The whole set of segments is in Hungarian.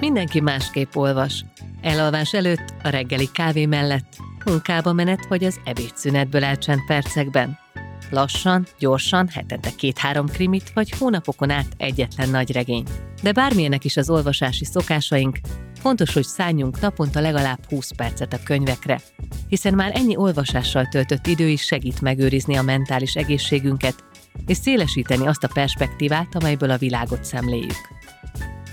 Mindenki másképp olvas. Elalvás előtt, a reggeli kávé mellett, munkába menet vagy az ebédszünetből elcsent percekben. Lassan, gyorsan, hetente két-három krimit, vagy hónapokon át egyetlen nagy regény. De bármilyenek is az olvasási szokásaink, fontos, hogy szálljunk naponta legalább 20 percet a könyvekre, hiszen már ennyi olvasással töltött idő is segít megőrizni a mentális egészségünket, és szélesíteni azt a perspektívát, amelyből a világot szemléljük.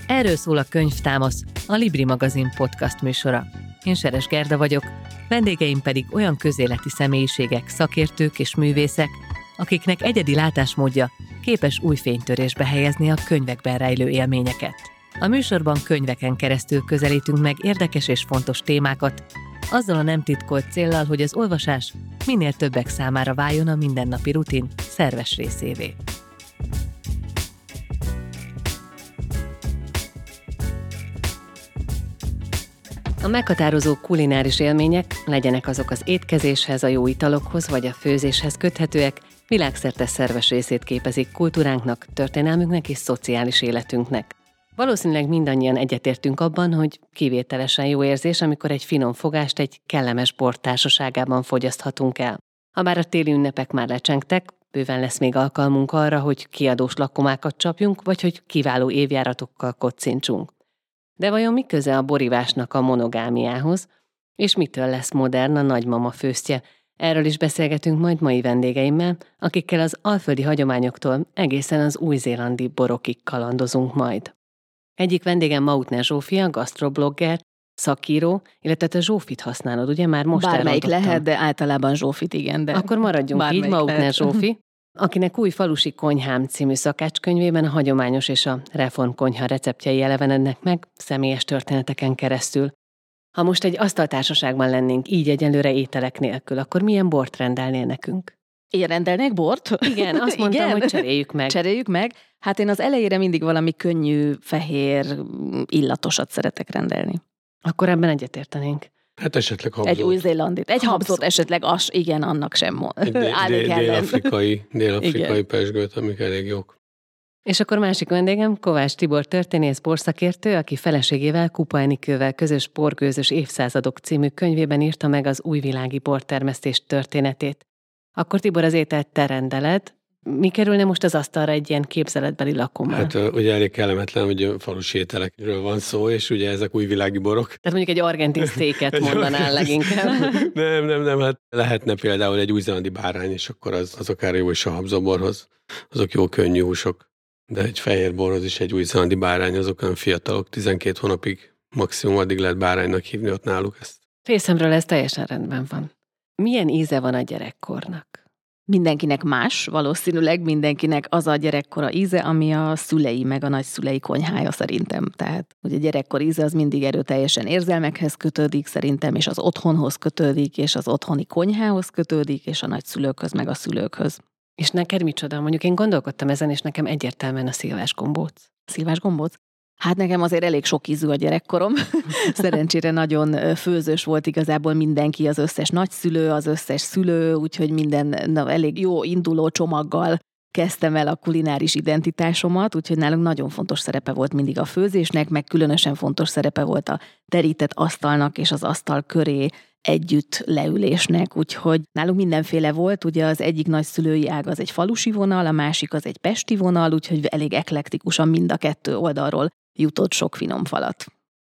Erről szól a Könyvtámasz, a Libri magazin podcast műsora. Én Seres Gerda vagyok, vendégeim pedig olyan közéleti személyiségek, szakértők és művészek, akiknek egyedi látásmódja képes új fénytörésbe helyezni a könyvekben rejlő élményeket. A műsorban könyveken keresztül közelítünk meg érdekes és fontos témákat, azzal a nem titkolt céllal, hogy az olvasás minél többek számára váljon a mindennapi rutin szerves részévé. A meghatározó kulináris élmények, legyenek azok az étkezéshez, a jó italokhoz vagy a főzéshez köthetőek, világszerte szerves részét képezik kultúránknak, történelmünknek és szociális életünknek. Valószínűleg mindannyian egyetértünk abban, hogy kivételesen jó érzés, amikor egy finom fogást egy kellemes bort társaságában fogyaszthatunk el. Habár a téli ünnepek már lecsengtek, bőven lesz még alkalmunk arra, hogy kiadós lakomákat csapjunk, vagy hogy kiváló évjáratokkal kocincsunk. De vajon mi köze a borivásnak a monogámiához, és mitől lesz modern a nagymama főztje? Erről is beszélgetünk majd mai vendégeimmel, akikkel az alföldi hagyományoktól egészen az új-zélandi borokig kalandozunk majd. Egyik vendégem Mautner Zsófia, gastroblogger, szakíró, illetve te Zsófit használod, ugye már most Bármelyik lehet, de általában Zsófit igen. De Akkor maradjunk így, Mautner Zsófi, akinek új falusi konyhám című szakácskönyvében a hagyományos és a reformkonyha receptjei elevenednek meg személyes történeteken keresztül. Ha most egy asztaltársaságban lennénk így egyelőre ételek nélkül, akkor milyen bort rendelnél nekünk? Én rendelnék bort? Igen, azt mondtam, Igen? hogy cseréljük meg. Cseréljük meg. Hát én az elejére mindig valami könnyű, fehér, illatosat szeretek rendelni. Akkor ebben egyetértenénk. Hát esetleg habzót. Egy új-zélandit. Egy habzót Habzót. esetleg, az, igen, annak sem mond. Egy dél- Állik dél- ellen. dél-afrikai, dél-afrikai pesgőt, amik elég jók. És akkor másik vendégem, Kovács Tibor történész borszakértő, aki feleségével Kupa Enikővel közös borgőzös évszázadok című könyvében írta meg az újvilági bortermesztés történetét. Akkor Tibor az ételt te rendeled. Mi kerülne most az asztalra egy ilyen képzeletbeli lakommal? Hát ugye elég kellemetlen, hogy falusi ételekről van szó, és ugye ezek újvilági borok. Tehát mondjuk egy argentin sztéket Egy mondanál leginkább. Nem, nem, nem, hát lehetne például egy új-zélandi bárány, és akkor az, az akár jó is a habzóborhoz. Azok jó könnyű húsok. De egy fehér borhoz is egy új-zélandi bárány, azok olyan fiatalok, 12 hónapig maximum addig lehet báránynak hívni ott náluk ezt. Részemről ez teljesen rendben van. Milyen íze van a gyerekkornak? Mindenkinek más, valószínűleg mindenkinek az a gyerekkora íze, ami a szülei meg a nagyszülei konyhája szerintem. Tehát, hogy a gyerekkor íze az mindig erőteljesen érzelmekhez kötődik szerintem, és az otthonhoz kötődik, és az otthoni konyhához kötődik, és a nagyszülőkhöz meg a szülőkhöz. És neked micsoda? Mondjuk én gondolkodtam ezen, és nekem egyértelműen a szilvás gombóc. Szilvás gombóc? Hát nekem azért elég sok ízű a gyerekkorom. Szerencsére nagyon főzős volt igazából mindenki, az összes nagyszülő, az összes szülő, úgyhogy minden na, elég jó induló csomaggal kezdtem el a kulináris identitásomat, úgyhogy nálunk nagyon fontos szerepe volt mindig a főzésnek, meg különösen fontos szerepe volt a terített asztalnak és az asztal köré együtt leülésnek, úgyhogy nálunk mindenféle volt, ugye az egyik nagyszülői ág az egy falusi vonal, a másik az egy pesti vonal, úgyhogy elég eklektikusan mind a kettő oldalról jutott sok finom falat.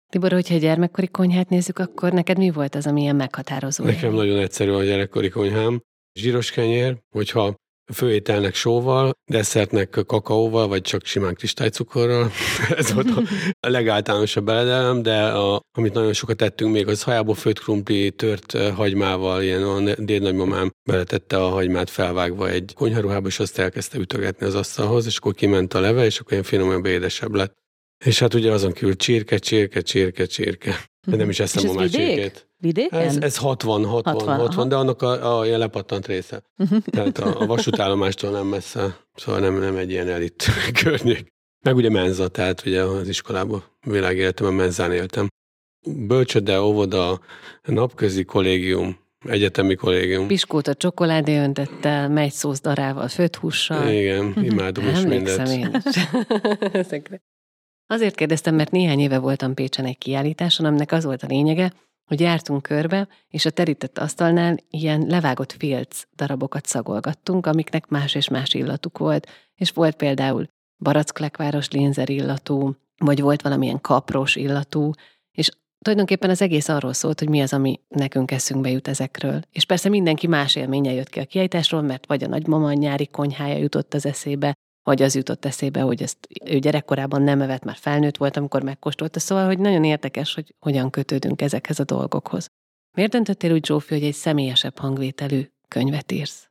Tibor, hogyha egy gyermekkori konyhát nézzük, akkor neked mi volt az, ami ilyen meghatározó? Nekem nagyon egyszerű a gyerekkori konyhám. Zsíros kenyér, hogyha főételnek sóval, desszertnek kakaóval, vagy csak simán kristálycukorral. Ez volt a a legáltalánosabb beledelem, de a, amit nagyon sokat tettünk még, az hajából főtt krumpli tört eh, hagymával, ilyen a dédnagymamám beletette a hagymát felvágva egy konyharuhába, és azt elkezdte ütögetni az asztalhoz, és akkor kiment a leve, és akkor ilyen finomabb, édesebb lett. És hát ugye azon kívül csirke, csirke, csirke, csirke. De nem is eszem ez már vidék? csirkét. Vidéken? Ez, ez 60, 60, 60, 60, 60 aha. de annak a, a ilyen lepattant része. Tehát a, a vasútállomástól nem messze, szóval nem, nem egy ilyen elit környék. Meg ugye menza, tehát ugye az iskolában, világéletemben menzán éltem. Bölcsöde, óvoda, napközi kollégium, egyetemi kollégium. Piskóta csokoládé öntettel, megy szósz darával, főtt hússal. Igen, imádom is mindent. én is ezekre. Azért kérdeztem, mert néhány éve voltam Pécsen egy kiállításon, aminek az volt a lényege, hogy jártunk körbe, és a terített asztalnál ilyen levágott félc darabokat szagolgattunk, amiknek más és más illatuk volt, és volt például baracklekváros lénzer illatú, vagy volt valamilyen kapros illatú, és tulajdonképpen az egész arról szólt, hogy mi az, ami nekünk eszünkbe jut ezekről. És persze mindenki más élménye jött ki a kiállításról, mert vagy a nagymama nyári konyhája jutott az eszébe, vagy az jutott eszébe, hogy ezt ő gyerekkorában nem evett, már felnőtt volt, amikor megkóstolta. Szóval, hogy nagyon érdekes, hogy hogyan kötődünk ezekhez a dolgokhoz. Miért döntöttél úgy, Zsófi, hogy egy személyesebb hangvételű könyvet írsz?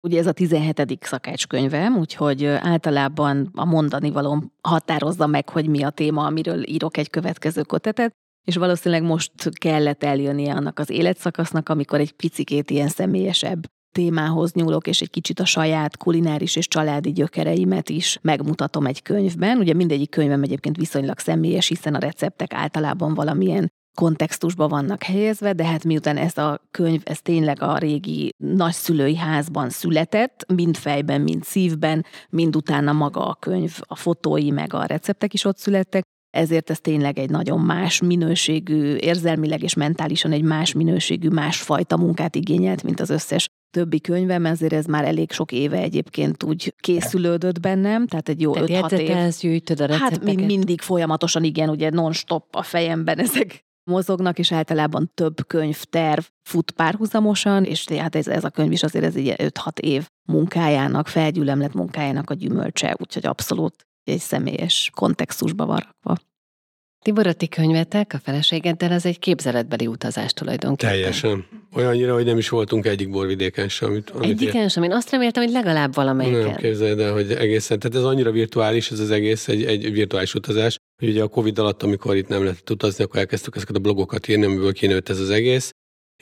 Ugye ez a 17. szakácskönyvem, úgyhogy általában a mondani valóm határozza meg, hogy mi a téma, amiről írok egy következő kötetet, és valószínűleg most kellett eljönnie annak az életszakasznak, amikor egy picikét ilyen személyesebb témához nyúlok, és egy kicsit a saját kulináris és családi gyökereimet is megmutatom egy könyvben. Ugye mindegyik könyvem egyébként viszonylag személyes, hiszen a receptek általában valamilyen kontextusba vannak helyezve, de hát miután ez a könyv, ez tényleg a régi nagyszülői házban született, mind fejben, mind szívben, mind utána maga a könyv, a fotói, meg a receptek is ott születtek, ezért ez tényleg egy nagyon más minőségű, érzelmileg és mentálisan egy más minőségű, másfajta munkát igényelt, mint az összes többi könyvem, ezért ez már elég sok éve egyébként úgy készülődött bennem, tehát egy jó 5-6 év. gyűjtöd a Hát mind, mindig folyamatosan, igen, ugye non-stop a fejemben ezek mozognak, és általában több könyvterv fut párhuzamosan, és hát ez, ez a könyv is azért ez egy 5-6 év munkájának, felgyülemlett munkájának a gyümölcse, úgyhogy abszolút egy személyes kontextusba van rakva. Tibor, a ti könyvetek a feleségeddel az egy képzeletbeli utazás tulajdonképpen. Teljesen. Olyannyira, hogy nem is voltunk egyik borvidéken sem. Amit, amit Egyiken sem. Én azt reméltem, hogy legalább valamelyiken. Nem képzeld el, hogy egészen. Tehát ez annyira virtuális, ez az egész, egy, egy virtuális utazás, hogy ugye a Covid alatt, amikor itt nem lehetett utazni, akkor elkezdtük ezeket a blogokat írni, amiből kinőtt ez az egész.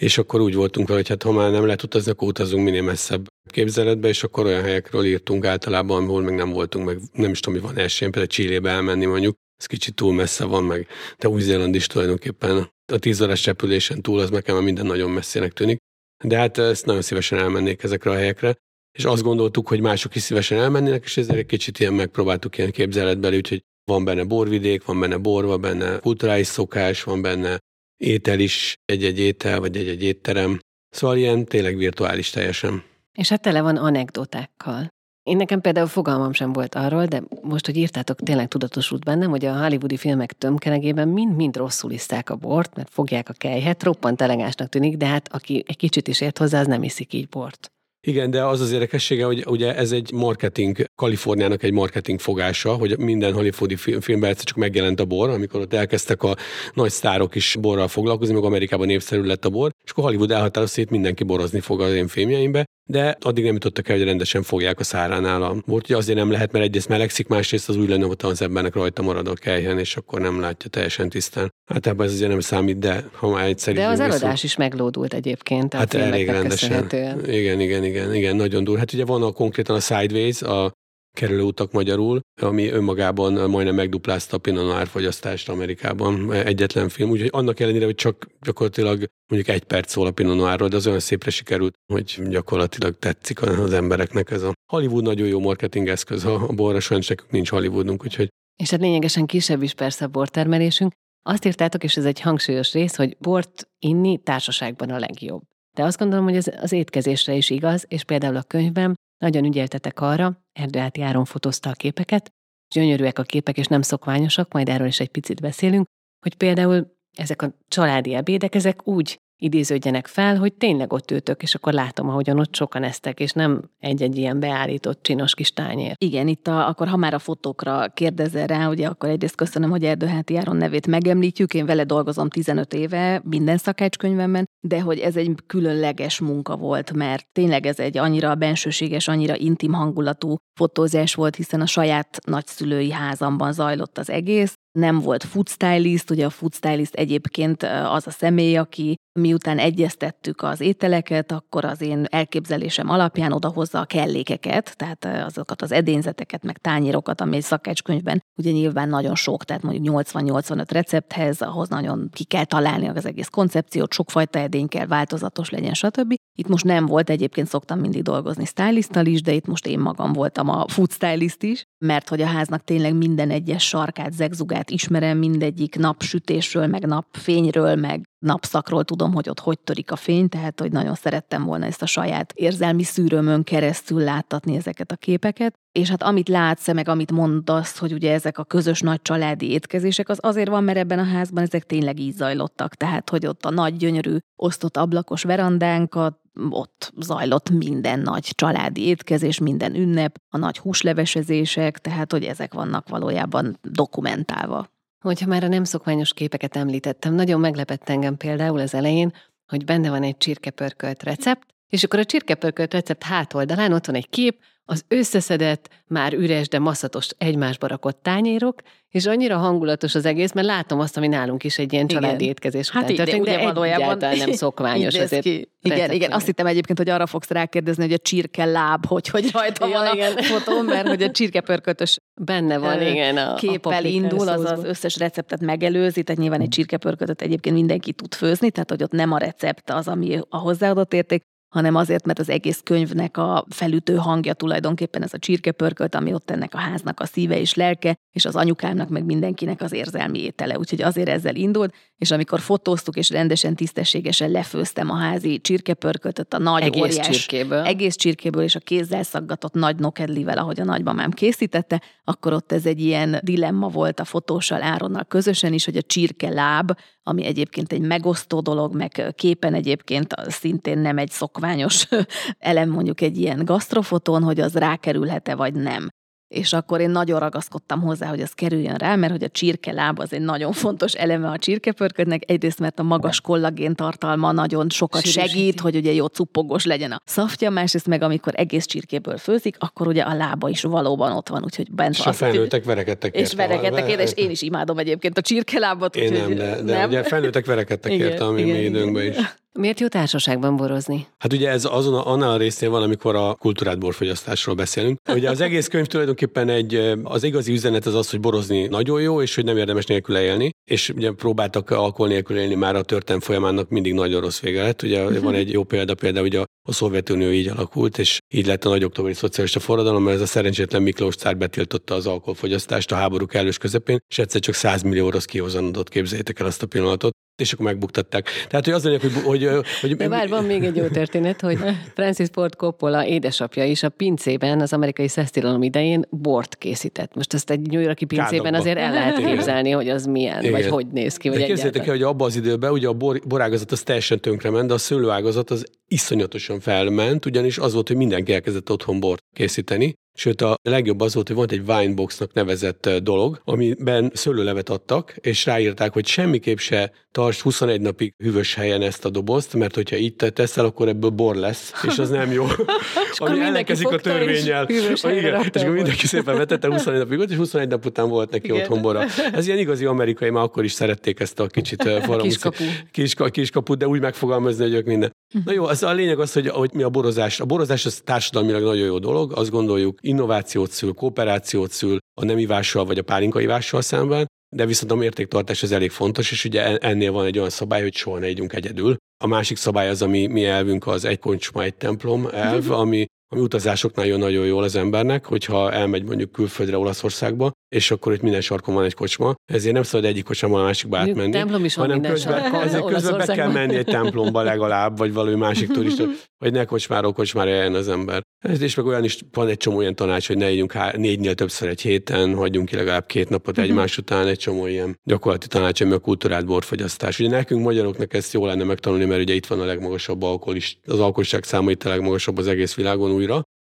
És akkor úgy voltunk vele, hogy hát ha már nem lehet utazni, akkor utazunk minél messzebb képzeletbe, és akkor olyan helyekről írtunk általában, ahol még nem voltunk, meg nem is tudom, mi van esélyem, például Csillébe elmenni mondjuk, ez kicsit túl messze van meg, de Új-Zéland is tulajdonképpen a tíz órás repülésen túl, az nekem minden nagyon messzinek tűnik. De hát ezt nagyon szívesen elmennék ezekre a helyekre, és azt gondoltuk, hogy mások is szívesen elmennének, és ezért egy kicsit ilyen megpróbáltuk ilyen képzeletbeli, úgyhogy van benne borvidék, van benne borva, benne kulturális szokás, van benne étel is, egy-egy étel, vagy egy-egy étterem. Szóval ilyen tényleg virtuális teljesen. És hát tele van anekdotákkal. Én nekem például fogalmam sem volt arról, de most, hogy írtátok, tényleg tudatosult bennem, hogy a hollywoodi filmek tömkelegében mind-mind rosszul iszták a bort, mert fogják a kejhet, roppant elegásnak tűnik, de hát aki egy kicsit is ért hozzá, az nem iszik így bort. Igen, de az az érdekessége, hogy ugye ez egy marketing, Kaliforniának egy marketing fogása, hogy minden hollywoodi filmben egyszer csak megjelent a bor, amikor ott elkezdtek a nagy sztárok is borral foglalkozni, meg Amerikában népszerű lett a bor, és akkor Hollywood elhatározta, hogy mindenki borozni fog az én filmjeimbe, de addig nem jutottak el, hogy rendesen fogják a száránál a bort. Ugye azért nem lehet, mert egyrészt melegszik, másrészt az úgy lenne, hogy az embernek rajta marad a kelyhen, és akkor nem látja teljesen tisztán. Hát ebben ez azért nem számít, de ha már egyszer. De az eladás is meglódult egyébként. Hát elég rendesen. Igen, igen, igen, igen, nagyon dur. Hát ugye van a konkrétan a Sideways, a kerülőutak magyarul, ami önmagában majdnem megduplázta a Pinot Noir Amerikában, egyetlen film, úgyhogy annak ellenére, hogy csak gyakorlatilag mondjuk egy perc szól a Pinot Noirról, de az olyan szépre sikerült, hogy gyakorlatilag tetszik az embereknek ez a Hollywood nagyon jó marketing eszköz, a borra sajnos nincs Hollywoodunk, úgyhogy és hát lényegesen kisebb is persze a bortermelésünk. Azt írtátok, és ez egy hangsúlyos rész, hogy bort inni társaságban a legjobb. De azt gondolom, hogy ez az étkezésre is igaz, és például a könyvben nagyon ügyeltetek arra, erdőáti áron fotózta a képeket, gyönyörűek a képek, és nem szokványosak, majd erről is egy picit beszélünk, hogy például ezek a családi ebédek, ezek úgy idéződjenek fel, hogy tényleg ott ültök, és akkor látom, ahogyan ott sokan esztek, és nem egy-egy ilyen beállított csinos kis tányér. Igen, itt a, akkor ha már a fotókra kérdezel rá, ugye akkor egyrészt köszönöm, hogy Erdőháti Áron nevét megemlítjük, én vele dolgozom 15 éve minden szakácskönyvemben, de hogy ez egy különleges munka volt, mert tényleg ez egy annyira bensőséges, annyira intim hangulatú fotózás volt, hiszen a saját nagyszülői házamban zajlott az egész, nem volt food stylist, ugye a food stylist egyébként az a személy, aki miután egyeztettük az ételeket, akkor az én elképzelésem alapján odahozza a kellékeket, tehát azokat az edényzeteket, meg tányérokat, ami egy szakácskönyvben ugye nyilván nagyon sok, tehát mondjuk 80-85 recepthez, ahhoz nagyon ki kell találni az egész koncepciót, sokfajta edény kell, változatos legyen, stb. Itt most nem volt, egyébként szoktam mindig dolgozni stylisttal is, de itt most én magam voltam a food stylist is, mert hogy a háznak tényleg minden egyes sarkát, zegzugát ismerem, mindegyik napsütésről, meg napfényről, meg napszakról tudom, hogy ott hogy törik a fény, tehát hogy nagyon szerettem volna ezt a saját érzelmi szűrőmön keresztül láttatni ezeket a képeket. És hát amit látsz, meg amit mondasz, hogy ugye ezek a közös nagy családi étkezések, az azért van, mert ebben a házban ezek tényleg így zajlottak. Tehát, hogy ott a nagy, gyönyörű, osztott ablakos verandánkat, ott zajlott minden nagy családi étkezés, minden ünnep, a nagy húslevesezések, tehát, hogy ezek vannak valójában dokumentálva. Hogyha már a nem szokványos képeket említettem, nagyon meglepett engem például az elején, hogy benne van egy csirkepörkölt recept, és akkor a csirkepörkölt recept hátoldalán ott van egy kép, az összeszedett, már üres, de masszatos egymásba rakott tányérok, és annyira hangulatos az egész, mert látom azt, ami nálunk is egy ilyen igen. családi étkezés hát után történik, de, de valójában nem szokványos. Azért ki. Igen, igen, azt hittem egyébként, hogy arra fogsz rákérdezni, hogy a csirke láb, hogy, hogy rajta ja, van igen. a fotó, mert hogy a csirkepörkötös benne van, igen, a, képpel a indul, az az összes receptet megelőzi, tehát nyilván egy csirkepörkötöt egyébként mindenki tud főzni, tehát hogy ott nem a recept az, ami a hozzáadott érték, hanem azért, mert az egész könyvnek a felütő hangja tulajdonképpen ez a csirkepörkölt, ami ott ennek a háznak a szíve és lelke, és az anyukámnak meg mindenkinek az érzelmi étele. Úgyhogy azért ezzel indult, és amikor fotóztuk, és rendesen, tisztességesen lefőztem a házi csirkepörköltöt a nagy egész óriás, csirkéből. egész csirkéből, és a kézzel szaggatott nagy nokedlivel, ahogy a nagymamám készítette, akkor ott ez egy ilyen dilemma volt a fotóssal Áronnal közösen is, hogy a csirke láb, ami egyébként egy megosztó dolog, meg képen egyébként szintén nem egy szokványos elem mondjuk egy ilyen gasztrofoton, hogy az rákerülhet-e vagy nem és akkor én nagyon ragaszkodtam hozzá, hogy az kerüljön rá, mert hogy a csirke láb az egy nagyon fontos eleme a csirkepörködnek, egyrészt mert a magas kollagén tartalma nagyon sokat segít, hogy ugye jó cupogos legyen a szaftja, másrészt meg amikor egész csirkéből főzik, akkor ugye a lába is valóban ott van, úgyhogy bent és a felnőttek verekedtek És verekedtek érte, és én is imádom egyébként a csirkelábot. Én nem, de, de nem? ugye felnőttek verekedtek érte a mi időnkben is. Miért jó társaságban borozni? Hát ugye ez azon a, annál a részén van, amikor a kultúrát borfogyasztásról beszélünk. Ugye az egész könyv tulajdonképpen egy, az igazi üzenet az az, hogy borozni nagyon jó, és hogy nem érdemes nélkül élni. És ugye próbáltak alkohol nélkül élni már a történelm folyamának mindig nagyon rossz vége lett. Ugye van egy jó példa, például ugye a, a Szovjetunió így alakult, és így lett a nagy októberi szocialista forradalom, mert ez a szerencsétlen Miklós cár betiltotta az alkoholfogyasztást a háború kellős közepén, és egyszer csak 100 millió orosz kihozanodott, képzeljétek el azt a pillanatot és akkor megbuktatták. Tehát, hogy az lényeg, hogy... hogy, hogy De vár, van még egy jó történet, hogy Francis Ford Coppola édesapja is a pincében az amerikai szesztilalom idején bort készített. Most ezt egy Yorki pincében Kádokba. azért el lehet képzelni, hogy az milyen, Igen. vagy hogy néz ki. Vagy de képzeljétek el, hogy abban az időben ugye a bor, borágazat az teljesen tönkrement, de a szőlőágazat az iszonyatosan felment, ugyanis az volt, hogy mindenki elkezdett otthon bort készíteni, Sőt, a legjobb az volt, hogy volt egy Wineboxnak nevezett dolog, amiben szőlőlevet adtak, és ráírták, hogy semmiképp se tarts 21 napig hűvös helyen ezt a dobozt, mert hogyha itt teszel, akkor ebből bor lesz, és az nem jó. és Ami ellenkezik a törvényel. És, ah, igen, és akkor mindenki szépen vetette 21 napig és 21 nap után volt neki igen. otthon bora. Ez ilyen igazi amerikai, már akkor is szerették ezt a kicsit kiskapu. Kis, kiskaput, de úgy megfogalmazni, hogy ők minden. Na jó, az a lényeg az, hogy, hogy mi a borozás. A borozás az társadalmilag nagyon jó dolog, azt gondoljuk, innovációt szül, kooperációt szül a nemivással vagy a pálinkaivással szemben, de viszont a mértéktartás az elég fontos, és ugye ennél van egy olyan szabály, hogy soha ne együnk egyedül. A másik szabály az, ami mi elvünk, az egy koncsma, egy templom elv, ami ami utazásoknál jön nagyon jól az embernek, hogyha elmegy mondjuk külföldre, Olaszországba, és akkor itt minden sarkon van egy kocsma. Ezért nem szabad egyik kocsmából a másikba átmenni. Templom is van hanem közben, ezért közben be kell menni egy templomba legalább, vagy valami másik turista, hogy ne kocsmáról kocsmára jelen az ember. Ez és meg olyan is van egy csomó ilyen tanács, hogy ne együnk há- négynél többször egy héten, hagyjunk ki legalább két napot uh-huh. egymás után, egy csomó ilyen gyakorlati tanács, ami a kultúrát borfogyasztás. Ugye nekünk magyaroknak ezt jó lenne megtanulni, mert ugye itt van a legmagasabb alkohol is, az alkoholság száma itt a legmagasabb az egész világon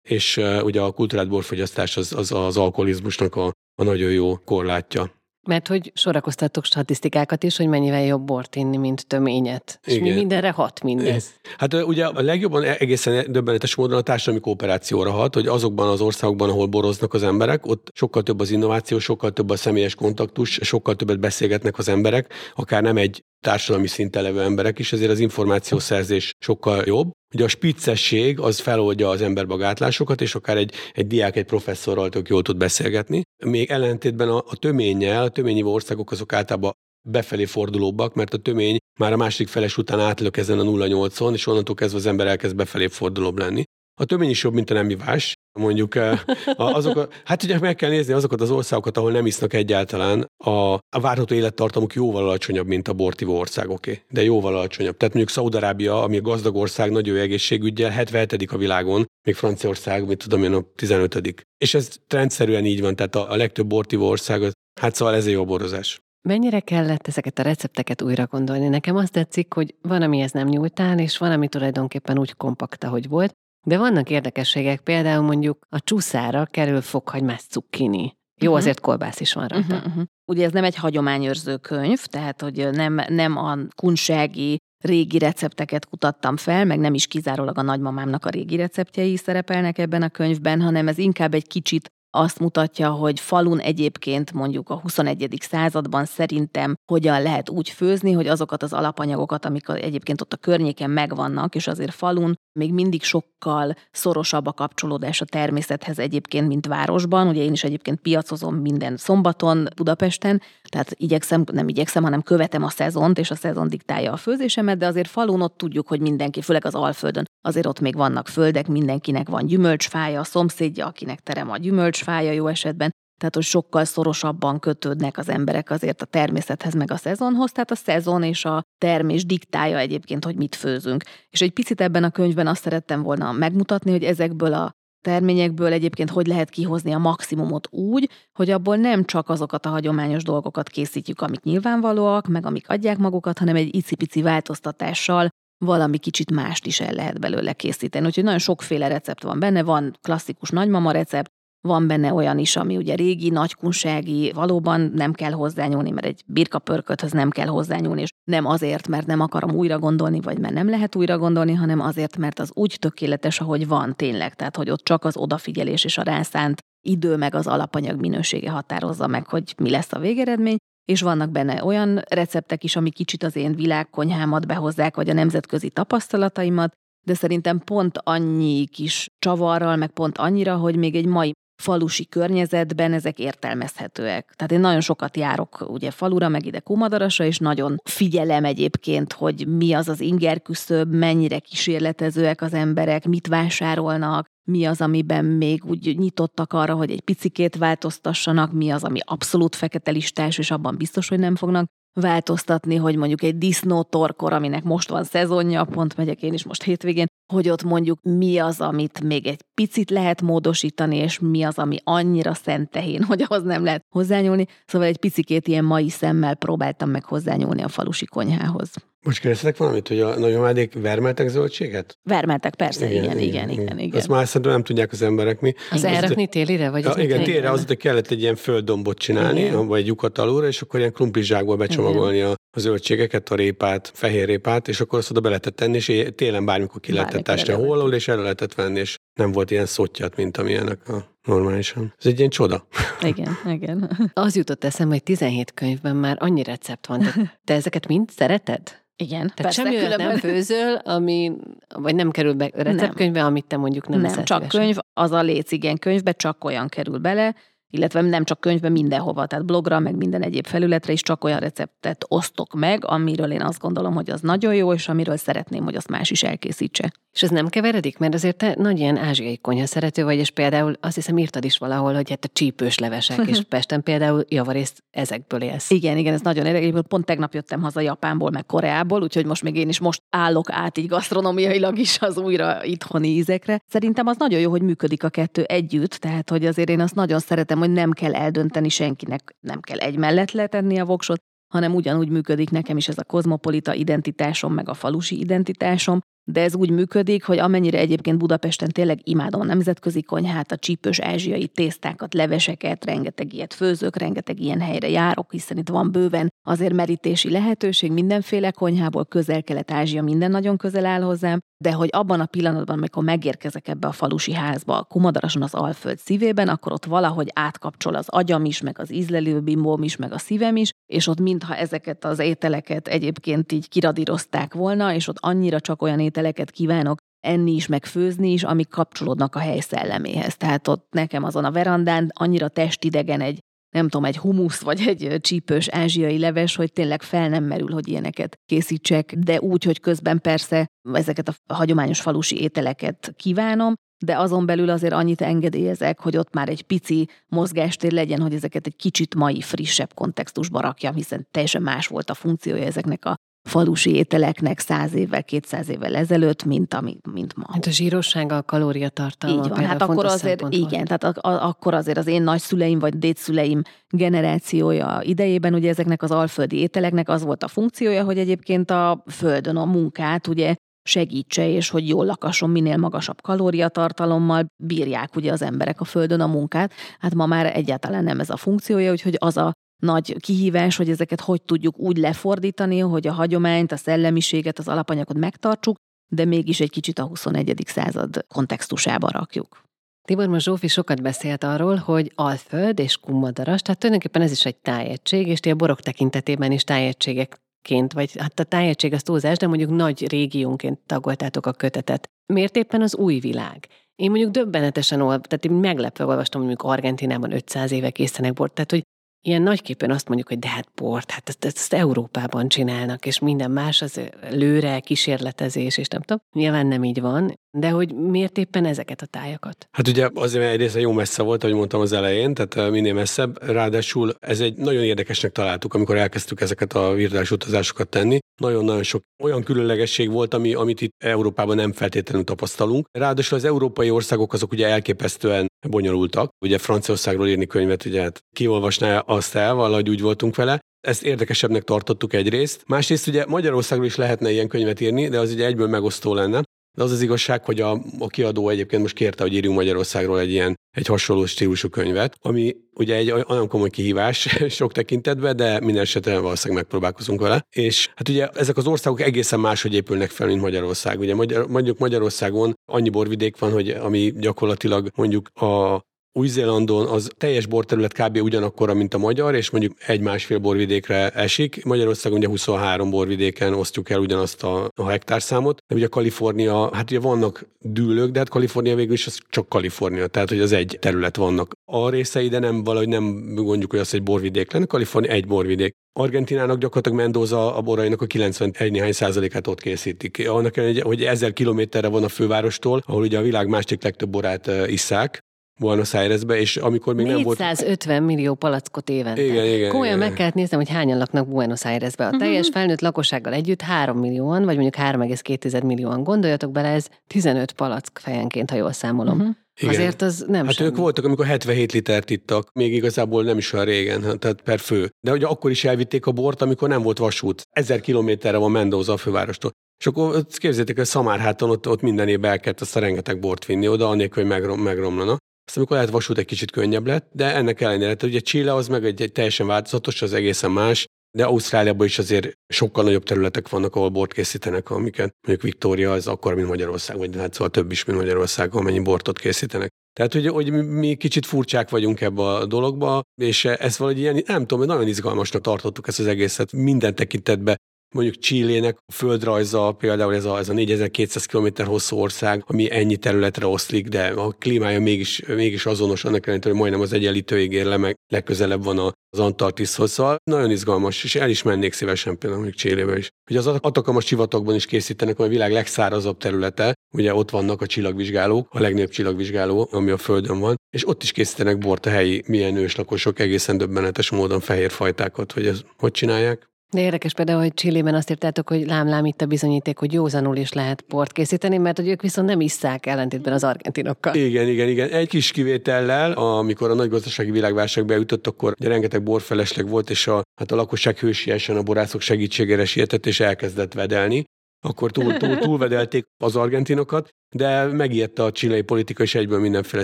és uh, ugye a kultúrát borfogyasztás az, az, az alkoholizmusnak a, a nagyon jó korlátja. Mert hogy sorakoztattok statisztikákat is, hogy mennyivel jobb bort inni, mint töményet. És mi mindenre hat mindez. Hát ugye a legjobban e- egészen döbbenetes módon a társadalmi kooperációra hat, hogy azokban az országokban, ahol boroznak az emberek, ott sokkal több az innováció, sokkal több a személyes kontaktus, sokkal többet beszélgetnek az emberek, akár nem egy társadalmi szinten levő emberek is, ezért az információszerzés sokkal jobb. Ugye a spiccesség az feloldja az emberbagátlásokat, és akár egy, egy diák, egy professzorral tök jól tud beszélgetni. Még ellentétben a, a töménnyel, a töményi országok azok általában befelé fordulóbbak, mert a tömény már a másik feles után átlök ezen a 0,8-on, és onnantól kezdve az ember elkezd befelé fordulóbb lenni. A tömény is jobb, mint a nem ivás. Mondjuk eh, azok, a, hát ugye meg kell nézni azokat az országokat, ahol nem isznak egyáltalán. A, a várható élettartamuk jóval alacsonyabb, mint a bortivó országoké, de jóval alacsonyabb. Tehát mondjuk Szaudarábia, ami a gazdag ország, nagyon jó egészségügyel, 77. a világon, még Franciaország, mit tudom én, a 15. És ez rendszerűen így van, tehát a, a legtöbb bortivó ország, hát szóval ez jó borozás. Mennyire kellett ezeket a recepteket újra gondolni? Nekem azt tetszik, hogy van, amihez nem nyúltál, és van, ami tulajdonképpen úgy kompakta, hogy volt, de vannak érdekességek, például mondjuk a csúszára kerül fokhagymás cukkini. Jó, uh-huh. azért kolbász is van rajta. Uh-huh, uh-huh. Ugye ez nem egy hagyományőrző könyv, tehát hogy nem, nem a kunsági régi recepteket kutattam fel, meg nem is kizárólag a nagymamámnak a régi receptjei szerepelnek ebben a könyvben, hanem ez inkább egy kicsit azt mutatja, hogy falun egyébként mondjuk a 21. században szerintem hogyan lehet úgy főzni, hogy azokat az alapanyagokat, amik egyébként ott a környéken megvannak, és azért falun még mindig sokkal szorosabb a kapcsolódás a természethez egyébként, mint városban. Ugye én is egyébként piacozom minden szombaton Budapesten, tehát igyekszem, nem igyekszem, hanem követem a szezont, és a szezon diktálja a főzésemet, de azért falun ott tudjuk, hogy mindenki, főleg az Alföldön, azért ott még vannak földek, mindenkinek van gyümölcsfája, a szomszédja, akinek terem a gyümölcsfája jó esetben, tehát hogy sokkal szorosabban kötődnek az emberek azért a természethez, meg a szezonhoz, tehát a szezon és a termés diktálja egyébként, hogy mit főzünk. És egy picit ebben a könyvben azt szerettem volna megmutatni, hogy ezekből a terményekből egyébként hogy lehet kihozni a maximumot úgy, hogy abból nem csak azokat a hagyományos dolgokat készítjük, amik nyilvánvalóak, meg amik adják magukat, hanem egy icipici változtatással valami kicsit mást is el lehet belőle készíteni. Úgyhogy nagyon sokféle recept van benne, van klasszikus nagymama recept, van benne olyan is, ami ugye régi, nagykunsági, valóban nem kell hozzányúlni, mert egy birkapörköthöz nem kell hozzányúlni, és nem azért, mert nem akarom újra gondolni, vagy mert nem lehet újra gondolni, hanem azért, mert az úgy tökéletes, ahogy van tényleg. Tehát, hogy ott csak az odafigyelés és a rászánt idő meg az alapanyag minősége határozza meg, hogy mi lesz a végeredmény, és vannak benne olyan receptek is, ami kicsit az én világkonyhámat behozzák, vagy a nemzetközi tapasztalataimat, de szerintem pont annyi kis csavarral, meg pont annyira, hogy még egy mai falusi környezetben ezek értelmezhetőek. Tehát én nagyon sokat járok ugye falura, meg ide Kumadarasra, és nagyon figyelem egyébként, hogy mi az az inger küszöb, mennyire kísérletezőek az emberek, mit vásárolnak, mi az, amiben még úgy nyitottak arra, hogy egy picikét változtassanak, mi az, ami abszolút fekete listás, és abban biztos, hogy nem fognak változtatni, hogy mondjuk egy disznótorkor, aminek most van szezonja, pont megyek én is most hétvégén, hogy ott mondjuk mi az, amit még egy picit lehet módosítani, és mi az, ami annyira szent tehén, hogy ahhoz nem lehet hozzányúlni. Szóval egy picikét ilyen mai szemmel próbáltam meg hozzányúlni a falusi konyhához. Most kérdeztek valamit, hogy a nagyomádék vermeltek zöldséget? Vermeltek, persze, igen, igen, igen, igen. igen, igen. Azt már szerintem nem tudják az emberek mi. Az elrakni télire? Vagy ja, igen, télire az, hogy kellett egy ilyen földdombot csinálni, igen. vagy egy lyukat alulra, és akkor ilyen krumplizsákból becsomagolni a, a zöldségeket, a répát, fehér répát, és akkor azt oda be lehetett tenni, és télen bármikor ki lehetett a hollól, és el lehetett venni, és nem volt ilyen szottyat, mint amilyenek a normálisan. Ez egy ilyen csoda. Igen, igen. Az jutott eszembe, hogy 17 könyvben már annyi recept van. Te ezeket mind szereted? Igen, Tehát persze, semmi különben... nem főzöl, ami, vagy nem kerül be receptkönyvbe, amit te mondjuk nem Nem, csak könyv, az a léc, igen, könyvbe csak olyan kerül bele, illetve nem csak könyvben, mindenhova, tehát blogra, meg minden egyéb felületre is csak olyan receptet osztok meg, amiről én azt gondolom, hogy az nagyon jó, és amiről szeretném, hogy azt más is elkészítse. És ez nem keveredik? Mert azért te nagy ilyen ázsiai konyha szerető vagy, és például azt hiszem írtad is valahol, hogy hát a csípős levesek, és Pesten például javarészt ezekből élsz. Igen, igen, ez nagyon érdekes. Pont tegnap jöttem haza Japánból, meg Koreából, úgyhogy most még én is most állok át így gasztronómiailag is az újra itthoni ízekre. Szerintem az nagyon jó, hogy működik a kettő együtt, tehát hogy azért én azt nagyon szeretem, hogy nem kell eldönteni senkinek, nem kell egy mellett letenni a voksot, hanem ugyanúgy működik nekem is ez a kozmopolita identitásom, meg a falusi identitásom, de ez úgy működik, hogy amennyire egyébként Budapesten tényleg imádom a nemzetközi konyhát, a csípős ázsiai tésztákat, leveseket, rengeteg ilyet főzök, rengeteg ilyen helyre járok, hiszen itt van bőven azért merítési lehetőség mindenféle konyhából, közel-kelet-ázsia minden nagyon közel áll hozzám, de hogy abban a pillanatban, amikor megérkezek ebbe a falusi házba, Kumadarason az Alföld szívében, akkor ott valahogy átkapcsol az agyam is, meg az ízlelő bimbóm is, meg a szívem is, és ott mintha ezeket az ételeket egyébként így kiradírozták volna, és ott annyira csak olyan ételeket kívánok enni is, meg főzni is, amik kapcsolódnak a hely szelleméhez. Tehát ott nekem azon a verandán annyira testidegen egy nem tudom, egy humusz vagy egy csípős ázsiai leves, hogy tényleg fel nem merül, hogy ilyeneket készítsek, de úgy, hogy közben persze ezeket a hagyományos falusi ételeket kívánom, de azon belül azért annyit engedélyezek, hogy ott már egy pici mozgástér legyen, hogy ezeket egy kicsit mai, frissebb kontextusba rakjam, hiszen teljesen más volt a funkciója ezeknek a falusi ételeknek száz évvel, kétszáz évvel ezelőtt, mint, ami, mint ma. Hát a zsírossága, a kalóriatartalma. Így van, hát akkor azért, igen, tehát a, a, akkor azért az én nagyszüleim vagy dédszüleim generációja idejében ugye ezeknek az alföldi ételeknek az volt a funkciója, hogy egyébként a földön a munkát ugye segítse, és hogy jól lakasson, minél magasabb kalóriatartalommal bírják ugye az emberek a földön a munkát. Hát ma már egyáltalán nem ez a funkciója, úgyhogy az a nagy kihívás, hogy ezeket hogy tudjuk úgy lefordítani, hogy a hagyományt, a szellemiséget, az alapanyagot megtartsuk, de mégis egy kicsit a 21. század kontextusába rakjuk. Tibor most Zsófi sokat beszélt arról, hogy Alföld és Kummadaras, tehát tulajdonképpen ez is egy tájegység, és ti a borok tekintetében is tájegységekként, vagy hát a tájegység az túlzás, de mondjuk nagy régiónként tagoltátok a kötetet. Miért éppen az új világ? Én mondjuk döbbenetesen olvastam, tehát én meglepve olvastam, mondjuk Argentinában 500 éve készítenek bort, tehát hogy ilyen nagyképpen azt mondjuk, hogy de hát port, hát ezt, ezt Európában csinálnak, és minden más az lőre, kísérletezés, és nem tudom. Nyilván nem így van, de hogy miért éppen ezeket a tájakat? Hát ugye azért egyrészt jó messze volt, ahogy mondtam az elején, tehát minél messzebb. Ráadásul ez egy nagyon érdekesnek találtuk, amikor elkezdtük ezeket a virtuális utazásokat tenni. Nagyon-nagyon sok olyan különlegesség volt, ami, amit itt Európában nem feltétlenül tapasztalunk. Ráadásul az európai országok azok ugye elképesztően bonyolultak. Ugye Franciaországról írni könyvet, ugye hát kiolvasná azt el, valahogy úgy voltunk vele. Ezt érdekesebbnek tartottuk egyrészt. Másrészt ugye Magyarországról is lehetne ilyen könyvet írni, de az ugye egyből megosztó lenne. De az az igazság, hogy a, a kiadó egyébként most kérte, hogy írjunk Magyarországról egy ilyen, egy hasonló stílusú könyvet, ami ugye egy olyan komoly kihívás sok tekintetben, de minden esetre valószínűleg megpróbálkozunk vele. És hát ugye ezek az országok egészen máshogy épülnek fel, mint Magyarország. Ugye Magyar, mondjuk Magyarországon annyi borvidék van, hogy ami gyakorlatilag mondjuk a új-Zélandon az teljes borterület kb. ugyanakkora, mint a magyar, és mondjuk egy-másfél borvidékre esik. Magyarországon ugye 23 borvidéken osztjuk el ugyanazt a, a hektárszámot. De ugye Kalifornia, hát ugye vannak dűlők, de hát Kalifornia végül is az csak Kalifornia, tehát hogy az egy terület vannak. A részei, de nem valahogy nem mondjuk, hogy az egy borvidék lenne, Kalifornia egy borvidék. Argentinának gyakorlatilag Mendoza a borainak a 91 néhány százalékát ott készítik. Annak ellenére, hogy ezer kilométerre van a fővárostól, ahol ugye a világ másik legtöbb borát isszák, Buenos Airesbe, és amikor még nem volt... 450 millió palackot évente. Igen, igen. Komolyan igen, meg kellett néznem, hogy hányan laknak Buenos Airesbe. A uh-huh. teljes felnőtt lakossággal együtt 3 millióan, vagy mondjuk 3,2 millióan. Gondoljatok bele, ez 15 palack fejenként, ha jól számolom. Uh-huh. Igen. Azért az nem Hát semmi. ők voltak, amikor 77 litert ittak, még igazából nem is olyan régen, hát, tehát per fő. De hogy akkor is elvitték a bort, amikor nem volt vasút. Ezer kilométerre van Mendoza a fővárostól. És akkor képzeljétek, hogy Szamárháton ott, ott minden évben el kellett azt a rengeteg bort vinni oda, annélkül, hogy megrom, megromlana. Aztán amikor lehet vasút egy kicsit könnyebb lett, de ennek ellenére, ugye Chile az meg egy, egy teljesen változatos, az egészen más, de Ausztráliában is azért sokkal nagyobb területek vannak, ahol bort készítenek, amiket mondjuk Victoria az akkor, mint Magyarország, vagy hát szóval több is, mint Magyarország, amennyi bortot készítenek. Tehát, hogy, hogy mi kicsit furcsák vagyunk ebbe a dologba, és ez valahogy ilyen, nem tudom, nagyon izgalmasnak tartottuk ezt az egészet minden tekintetben, mondjuk Csillének a földrajza, például ez a, ez a 4200 km hosszú ország, ami ennyi területre oszlik, de a klímája mégis, mégis azonos, annak ellenére, hogy majdnem az egyenlítő ér le, meg legközelebb van az Antarktiszhoz. Szóval nagyon izgalmas, és el is mennék szívesen például mondjuk Csillébe is. Hogy az Atakamas sivatagban is készítenek, a világ legszárazabb területe, ugye ott vannak a csillagvizsgálók, a legnagyobb csillagvizsgáló, ami a Földön van, és ott is készítenek bort a helyi milyen őslakosok, egészen döbbenetes módon fehér fajtákat, hogy ez hogy csinálják. De érdekes például, hogy Csillében azt írtátok, hogy lámlám itt a bizonyíték, hogy józanul is lehet port készíteni, mert hogy ők viszont nem isszák ellentétben az argentinokkal. Igen, igen, igen. Egy kis kivétellel, amikor a nagy gazdasági világválság beütött, akkor ugye rengeteg borfelesleg volt, és a, hát a lakosság hősiesen a borászok segítségére sietett, és elkezdett vedelni. akkor túl, túl, túlvedelték az argentinokat, de megijedte a csilei politika, és egyből mindenféle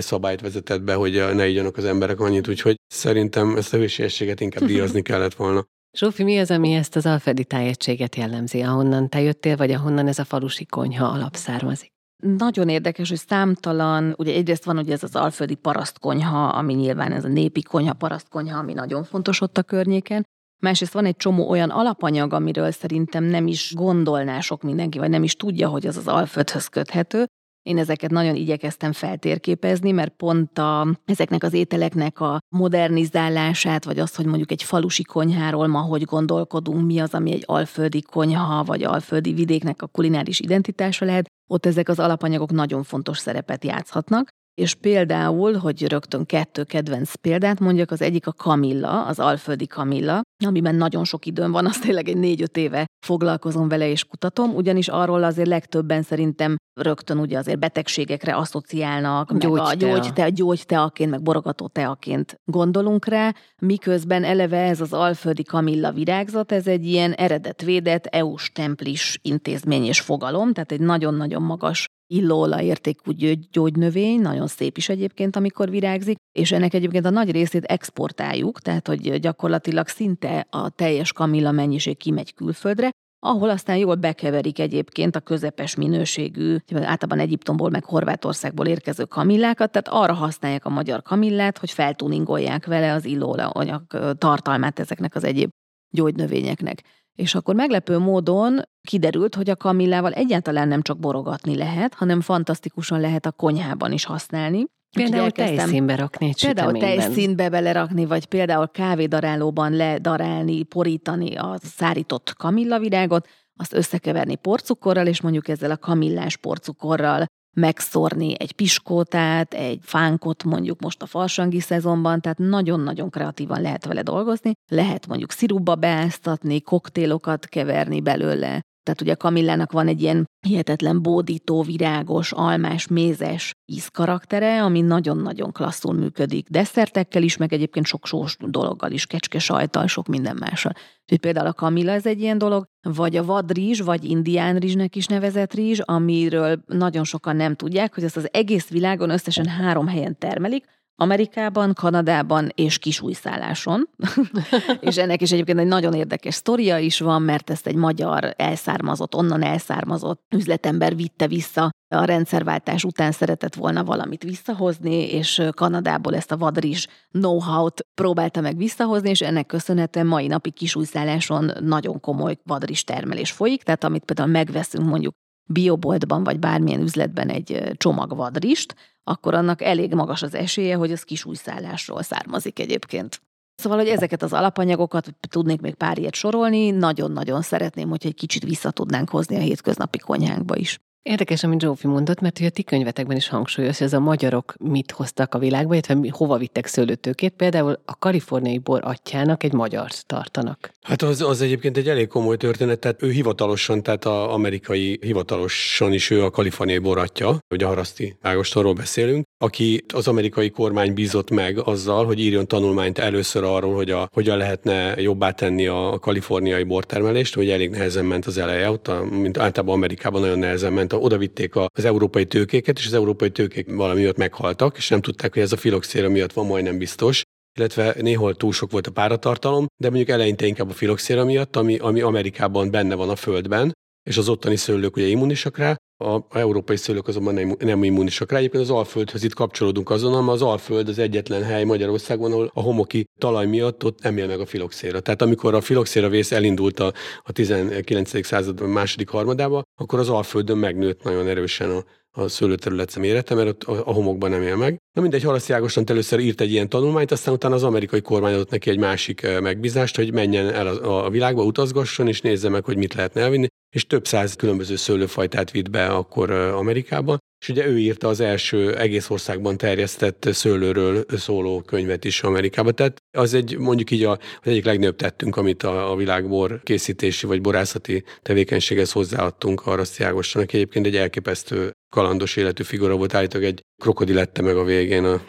szabályt vezetett be, hogy ne igyanak az emberek annyit, úgyhogy szerintem ezt a hősiességet inkább díjazni kellett volna. Zsófi, mi az, ami ezt az alföldi tájegységet jellemzi, ahonnan te jöttél, vagy ahonnan ez a falusi konyha alapszármazik? Nagyon érdekes, hogy számtalan, ugye egyrészt van ugye ez az alföldi parasztkonyha, ami nyilván ez a népi konyha, parasztkonyha, ami nagyon fontos ott a környéken, Másrészt van egy csomó olyan alapanyag, amiről szerintem nem is gondolná sok mindenki, vagy nem is tudja, hogy az az alföldhöz köthető. Én ezeket nagyon igyekeztem feltérképezni, mert pont a, ezeknek az ételeknek a modernizálását, vagy azt, hogy mondjuk egy falusi konyháról ma hogy gondolkodunk, mi az, ami egy alföldi konyha, vagy alföldi vidéknek a kulináris identitása lehet, ott ezek az alapanyagok nagyon fontos szerepet játszhatnak. És például, hogy rögtön kettő kedvenc példát mondjak, az egyik a kamilla, az alföldi kamilla, amiben nagyon sok időm van, azt tényleg egy négy-öt éve foglalkozom vele és kutatom, ugyanis arról azért legtöbben szerintem rögtön ugye azért betegségekre asszociálnak, gyógytea. meg a gyógyte, gyógyteaként, meg borogató teaként gondolunk rá, miközben eleve ez az alföldi kamilla virágzat, ez egy ilyen eredetvédett EU-s templis intézmény és fogalom, tehát egy nagyon-nagyon magas illóla értékű gyógynövény, nagyon szép is egyébként, amikor virágzik, és ennek egyébként a nagy részét exportáljuk, tehát hogy gyakorlatilag szinte a teljes kamilla mennyiség kimegy külföldre, ahol aztán jól bekeverik egyébként a közepes minőségű, általában Egyiptomból meg Horvátországból érkező kamillákat, tehát arra használják a magyar kamillát, hogy feltuningolják vele az illóanyag tartalmát ezeknek az egyéb gyógynövényeknek. És akkor meglepő módon kiderült, hogy a kamillával egyáltalán nem csak borogatni lehet, hanem fantasztikusan lehet a konyhában is használni. Például tejszínbe rakni egy Például tejszínbe belerakni, vagy például kávédarálóban ledarálni, porítani a szárított kamillavirágot, azt összekeverni porcukorral, és mondjuk ezzel a kamillás porcukorral megszórni egy piskótát, egy fánkot mondjuk most a farsangi szezonban, tehát nagyon-nagyon kreatívan lehet vele dolgozni. Lehet mondjuk szirupba beáztatni, koktélokat keverni belőle, tehát ugye Kamillának van egy ilyen hihetetlen bódító, virágos, almás, mézes ízkaraktere, ami nagyon-nagyon klasszul működik. Desszertekkel is, meg egyébként sok sós dologgal is, kecske sajtal, sok minden mással. Úgyhogy például a kamilla ez egy ilyen dolog, vagy a vadrizs, vagy indián rizsnek is nevezett rizs, amiről nagyon sokan nem tudják, hogy ezt az egész világon összesen három helyen termelik, Amerikában, Kanadában és kisújszálláson. és ennek is egyébként egy nagyon érdekes sztoria is van, mert ezt egy magyar elszármazott, onnan elszármazott üzletember vitte vissza a rendszerváltás után szeretett volna valamit visszahozni, és Kanadából ezt a vadris know-how-t próbálta meg visszahozni, és ennek köszönhetően mai napi kisújszálláson nagyon komoly vadris termelés folyik, tehát amit például megveszünk mondjuk bioboltban vagy bármilyen üzletben egy csomag vadrist, akkor annak elég magas az esélye, hogy az kis újszállásról származik egyébként. Szóval, hogy ezeket az alapanyagokat, tudnék még pár ilyet sorolni, nagyon-nagyon szeretném, hogy egy kicsit vissza tudnánk hozni a hétköznapi konyhánkba is. Érdekes, amit Zsófi mondott, mert hogy a ti könyvetekben is hangsúlyos, hogy ez a magyarok mit hoztak a világba, illetve hova vittek szőlőtőkét. Például a kaliforniai bor atyának egy magyar tartanak. Hát az, az egyébként egy elég komoly történet, tehát ő hivatalosan, tehát az amerikai hivatalosan is ő a kaliforniai bor atya, a Haraszti Ágostonról beszélünk, aki az amerikai kormány bízott meg azzal, hogy írjon tanulmányt először arról, hogy a, hogyan lehetne jobbá tenni a kaliforniai bortermelést, hogy elég nehezen ment az eleje, ott a, mint általában Amerikában nagyon nehezen ment oda vitték az európai tőkéket, és az európai tőkék valami miatt meghaltak, és nem tudták, hogy ez a filoxéra miatt van majdnem biztos, illetve néhol túl sok volt a páratartalom, de mondjuk eleinte inkább a filoxéra miatt, ami, ami Amerikában benne van a földben, és az ottani szőlők ugye immunisak rá, a, európai szőlők azonban nem, nem immunisak rá. Egyébként az Alföldhöz itt kapcsolódunk azonnal, mert az Alföld az egyetlen hely Magyarországon, ahol a homoki talaj miatt ott nem él meg a filoxéra. Tehát amikor a filoxéra vész elindult a, a 19. század második harmadába, akkor az Alföldön megnőtt nagyon erősen a, a szőlőterület mérete, mert ott a, a homokban nem él meg. Na mindegy, Haraszti Ágoston először írt egy ilyen tanulmányt, aztán utána az amerikai kormány adott neki egy másik megbízást, hogy menjen el a, világba, utazgasson, és nézze meg, hogy mit lehetne elvinni és több száz különböző szőlőfajtát vitt be akkor Amerikába, és ugye ő írta az első egész országban terjesztett szőlőről szóló könyvet is Amerikába. Tehát az egy mondjuk így a, az egyik legnagyobb tettünk, amit a, a világbor készítési vagy borászati tevékenységhez hozzáadtunk a Raszti Ágoston, aki egyébként egy elképesztő kalandos életű figura volt, állítólag egy krokodil lette meg a végén. A...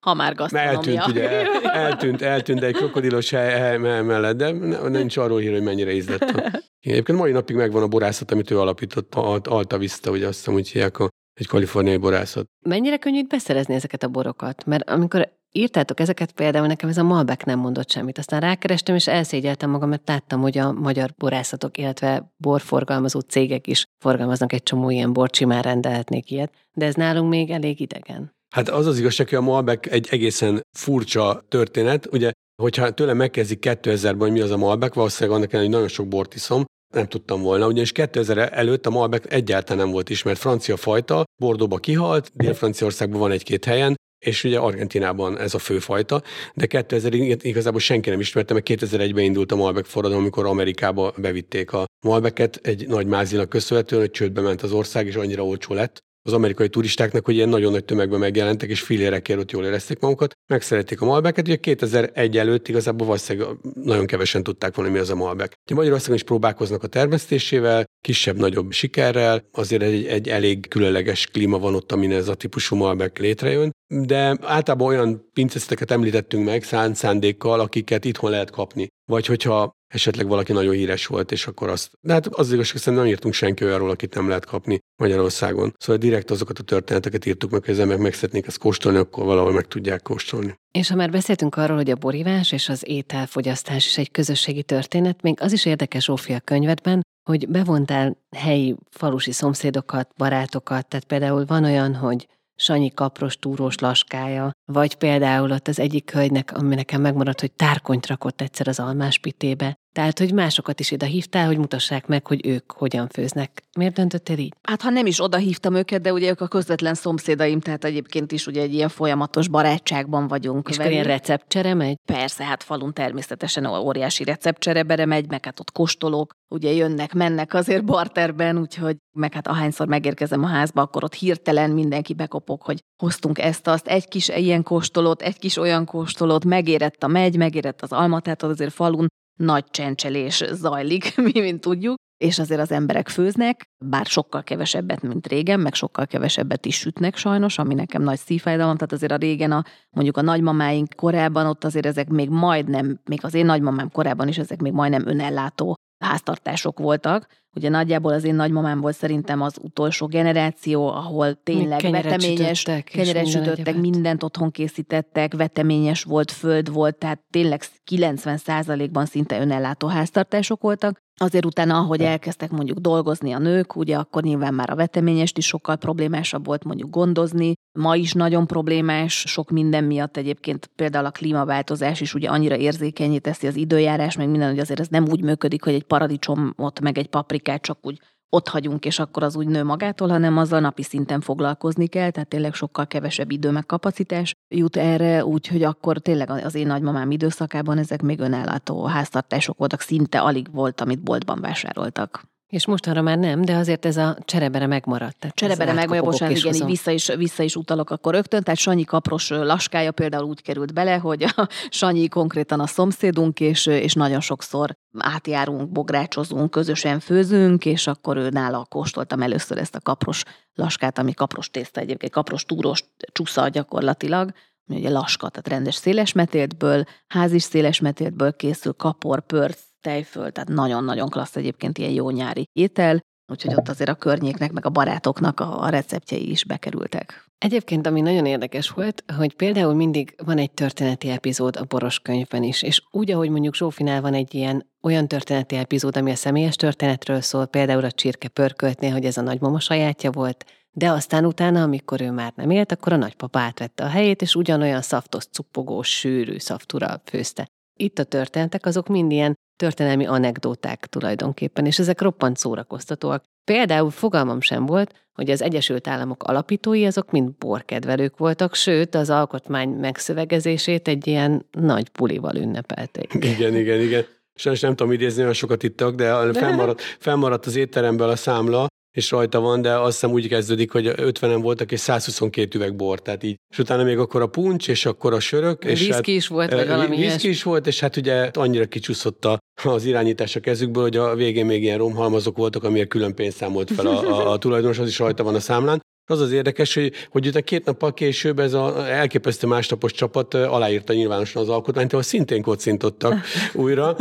ha már gasztronómia. Eltűnt, ugye, eltűnt, eltűnt egy krokodilos hely, hely mellett, de nincs arról hír, hogy mennyire ízlett Egyébként mai napig megvan a borászat, amit ő alapított, Alta Vista, ugye azt hiszem, hogy hívják a, egy kaliforniai borászat. Mennyire könnyű beszerezni ezeket a borokat? Mert amikor írtátok ezeket, például nekem ez a Malbec nem mondott semmit. Aztán rákerestem, és elszégyeltem magam, mert láttam, hogy a magyar borászatok, illetve borforgalmazó cégek is forgalmaznak egy csomó ilyen bort, simán rendelhetnék ilyet, de ez nálunk még elég idegen. Hát az az igazság, hogy a Malbec egy egészen furcsa történet. Ugye, hogyha tőlem megkezdik 2000-ben, hogy mi az a Malbec, valószínűleg annak ellenére, hogy nagyon sok bort iszom, nem tudtam volna, ugyanis 2000 előtt a Malbec egyáltalán nem volt ismert. Francia fajta, Bordóba kihalt, Dél-Franciaországban van egy-két helyen, és ugye Argentinában ez a főfajta, de 2000-ig igazából senki nem ismerte, mert 2001-ben indult a Malbec forradalom, amikor Amerikába bevitték a Malbeket. Egy nagy mázinak köszönhetően, hogy csődbe ment az ország, és annyira olcsó lett, az amerikai turistáknak, hogy ilyen nagyon nagy tömegben megjelentek, és fillérekért ott jól érezték magukat, megszerették a Malbeket. Ugye 2001 előtt igazából valószínűleg nagyon kevesen tudták volna, mi az a Malbec. Ugye Magyarországon is próbálkoznak a termesztésével, kisebb-nagyobb sikerrel, azért egy, egy elég különleges klíma van ott, amin ez a típusú Malbec létrejön, de általában olyan pincészeteket említettünk meg szánt szándékkal, akiket itthon lehet kapni. Vagy hogyha esetleg valaki nagyon híres volt, és akkor azt... De hát az igazság, hogy nem írtunk senki olyanról, akit nem lehet kapni Magyarországon. Szóval direkt azokat a történeteket írtuk meg, hogy az emberek meg szeretnék ezt kóstolni, akkor valahol meg tudják kóstolni. És ha már beszéltünk arról, hogy a borívás és az ételfogyasztás is egy közösségi történet, még az is érdekes Zsófia könyvedben, hogy bevontál helyi falusi szomszédokat, barátokat, tehát például van olyan, hogy Sanyi kapros túrós laskája, vagy például ott az egyik hölgynek, ami nekem megmaradt, hogy tárkonyt rakott egyszer az almás pitébe. Tehát, hogy másokat is ide hívtál, hogy mutassák meg, hogy ők hogyan főznek. Miért döntöttél így? Hát, ha nem is oda hívtam őket, de ugye ők a közvetlen szomszédaim, tehát egyébként is ugye egy ilyen folyamatos barátságban vagyunk. És akkor ilyen receptcsere megy? Persze, hát falun természetesen óriási receptcsere bere megy, meg hát ott kóstolók, ugye jönnek, mennek azért barterben, úgyhogy meg hát ahányszor megérkezem a házba, akkor ott hirtelen mindenki bekopog, hogy hoztunk ezt-azt, egy kis ilyen kóstolót, egy kis olyan kóstolót, megérett a megy, megérett az alma, tehát azért falun nagy csencselés zajlik, mi mint tudjuk, és azért az emberek főznek, bár sokkal kevesebbet, mint régen, meg sokkal kevesebbet is sütnek sajnos, ami nekem nagy szívfájdalom, tehát azért a régen a, mondjuk a nagymamáink korában ott azért ezek még majdnem, még az én nagymamám korában is ezek még majdnem önellátó háztartások voltak. Ugye nagyjából az én nagymamám volt szerintem az utolsó generáció, ahol tényleg kenyeret veteményes, kenyeret sütöttek, mindent otthon készítettek, veteményes volt, föld volt, tehát tényleg 90%-ban szinte önellátó háztartások voltak. Azért utána, ahogy elkezdtek mondjuk dolgozni a nők, ugye akkor nyilván már a veteményest is sokkal problémásabb volt mondjuk gondozni. Ma is nagyon problémás, sok minden miatt egyébként például a klímaváltozás is ugye annyira érzékenyé teszi az időjárás, meg minden, hogy azért ez nem úgy működik, hogy egy paradicsomot meg egy paprikát csak úgy ott hagyunk, és akkor az úgy nő magától, hanem azzal napi szinten foglalkozni kell, tehát tényleg sokkal kevesebb idő meg kapacitás jut erre, úgyhogy akkor tényleg az én nagymamám időszakában ezek még önállátó háztartások voltak, szinte alig volt, amit boltban vásároltak. És mostanra már nem, de azért ez a cserebere megmaradt. Tehát cserebere megmaradt, bocsánat, igen, így vissza is, vissza is utalok akkor rögtön. Tehát Sanyi kapros laskája például úgy került bele, hogy a Sanyi konkrétan a szomszédunk, és, és nagyon sokszor átjárunk, bográcsozunk, közösen főzünk, és akkor ő nála kóstoltam először ezt a kapros laskát, ami kapros tészta egyébként, kapros túros csúsza gyakorlatilag, ugye laska, tehát rendes szélesmetéltből, házis szélesmetéltből készül kapor, pörc, tejföl, tehát nagyon-nagyon klassz egyébként ilyen jó nyári étel, úgyhogy ott azért a környéknek, meg a barátoknak a receptjei is bekerültek. Egyébként, ami nagyon érdekes volt, hogy például mindig van egy történeti epizód a boros könyvben is, és úgy, ahogy mondjuk Zsófinál van egy ilyen olyan történeti epizód, ami a személyes történetről szól, például a csirke pörköltnél, hogy ez a nagymama sajátja volt, de aztán utána, amikor ő már nem élt, akkor a nagypapa átvette a helyét, és ugyanolyan szaftos, cupogós, sűrű szaftura főzte. Itt a történetek azok mind ilyen történelmi anekdóták tulajdonképpen, és ezek roppant szórakoztatóak. Például fogalmam sem volt, hogy az Egyesült Államok alapítói azok mind borkedvelők voltak, sőt az alkotmány megszövegezését egy ilyen nagy pulival ünnepelték. Igen, igen, igen. Sajnos nem tudom idézni, olyan sokat ittak, de felmaradt, felmaradt az étteremből a számla, és rajta van, de azt hiszem úgy kezdődik, hogy 50-en voltak, és 122 üveg bor, tehát így. És utána még akkor a puncs, és akkor a sörök. És viszki hát, is volt, vagy valami Viszki is volt, és hát ugye annyira kicsúszott az irányítás a kezükből, hogy a végén még ilyen romhalmazok voltak, amiért külön pénzt számolt fel a, a, a tulajdonos, az is rajta van a számlán. Az az érdekes, hogy, hogy utána két nappal később ez az elképesztő másnapos csapat aláírta nyilvánosan az alkotmányt, ahol szintén kocintottak újra.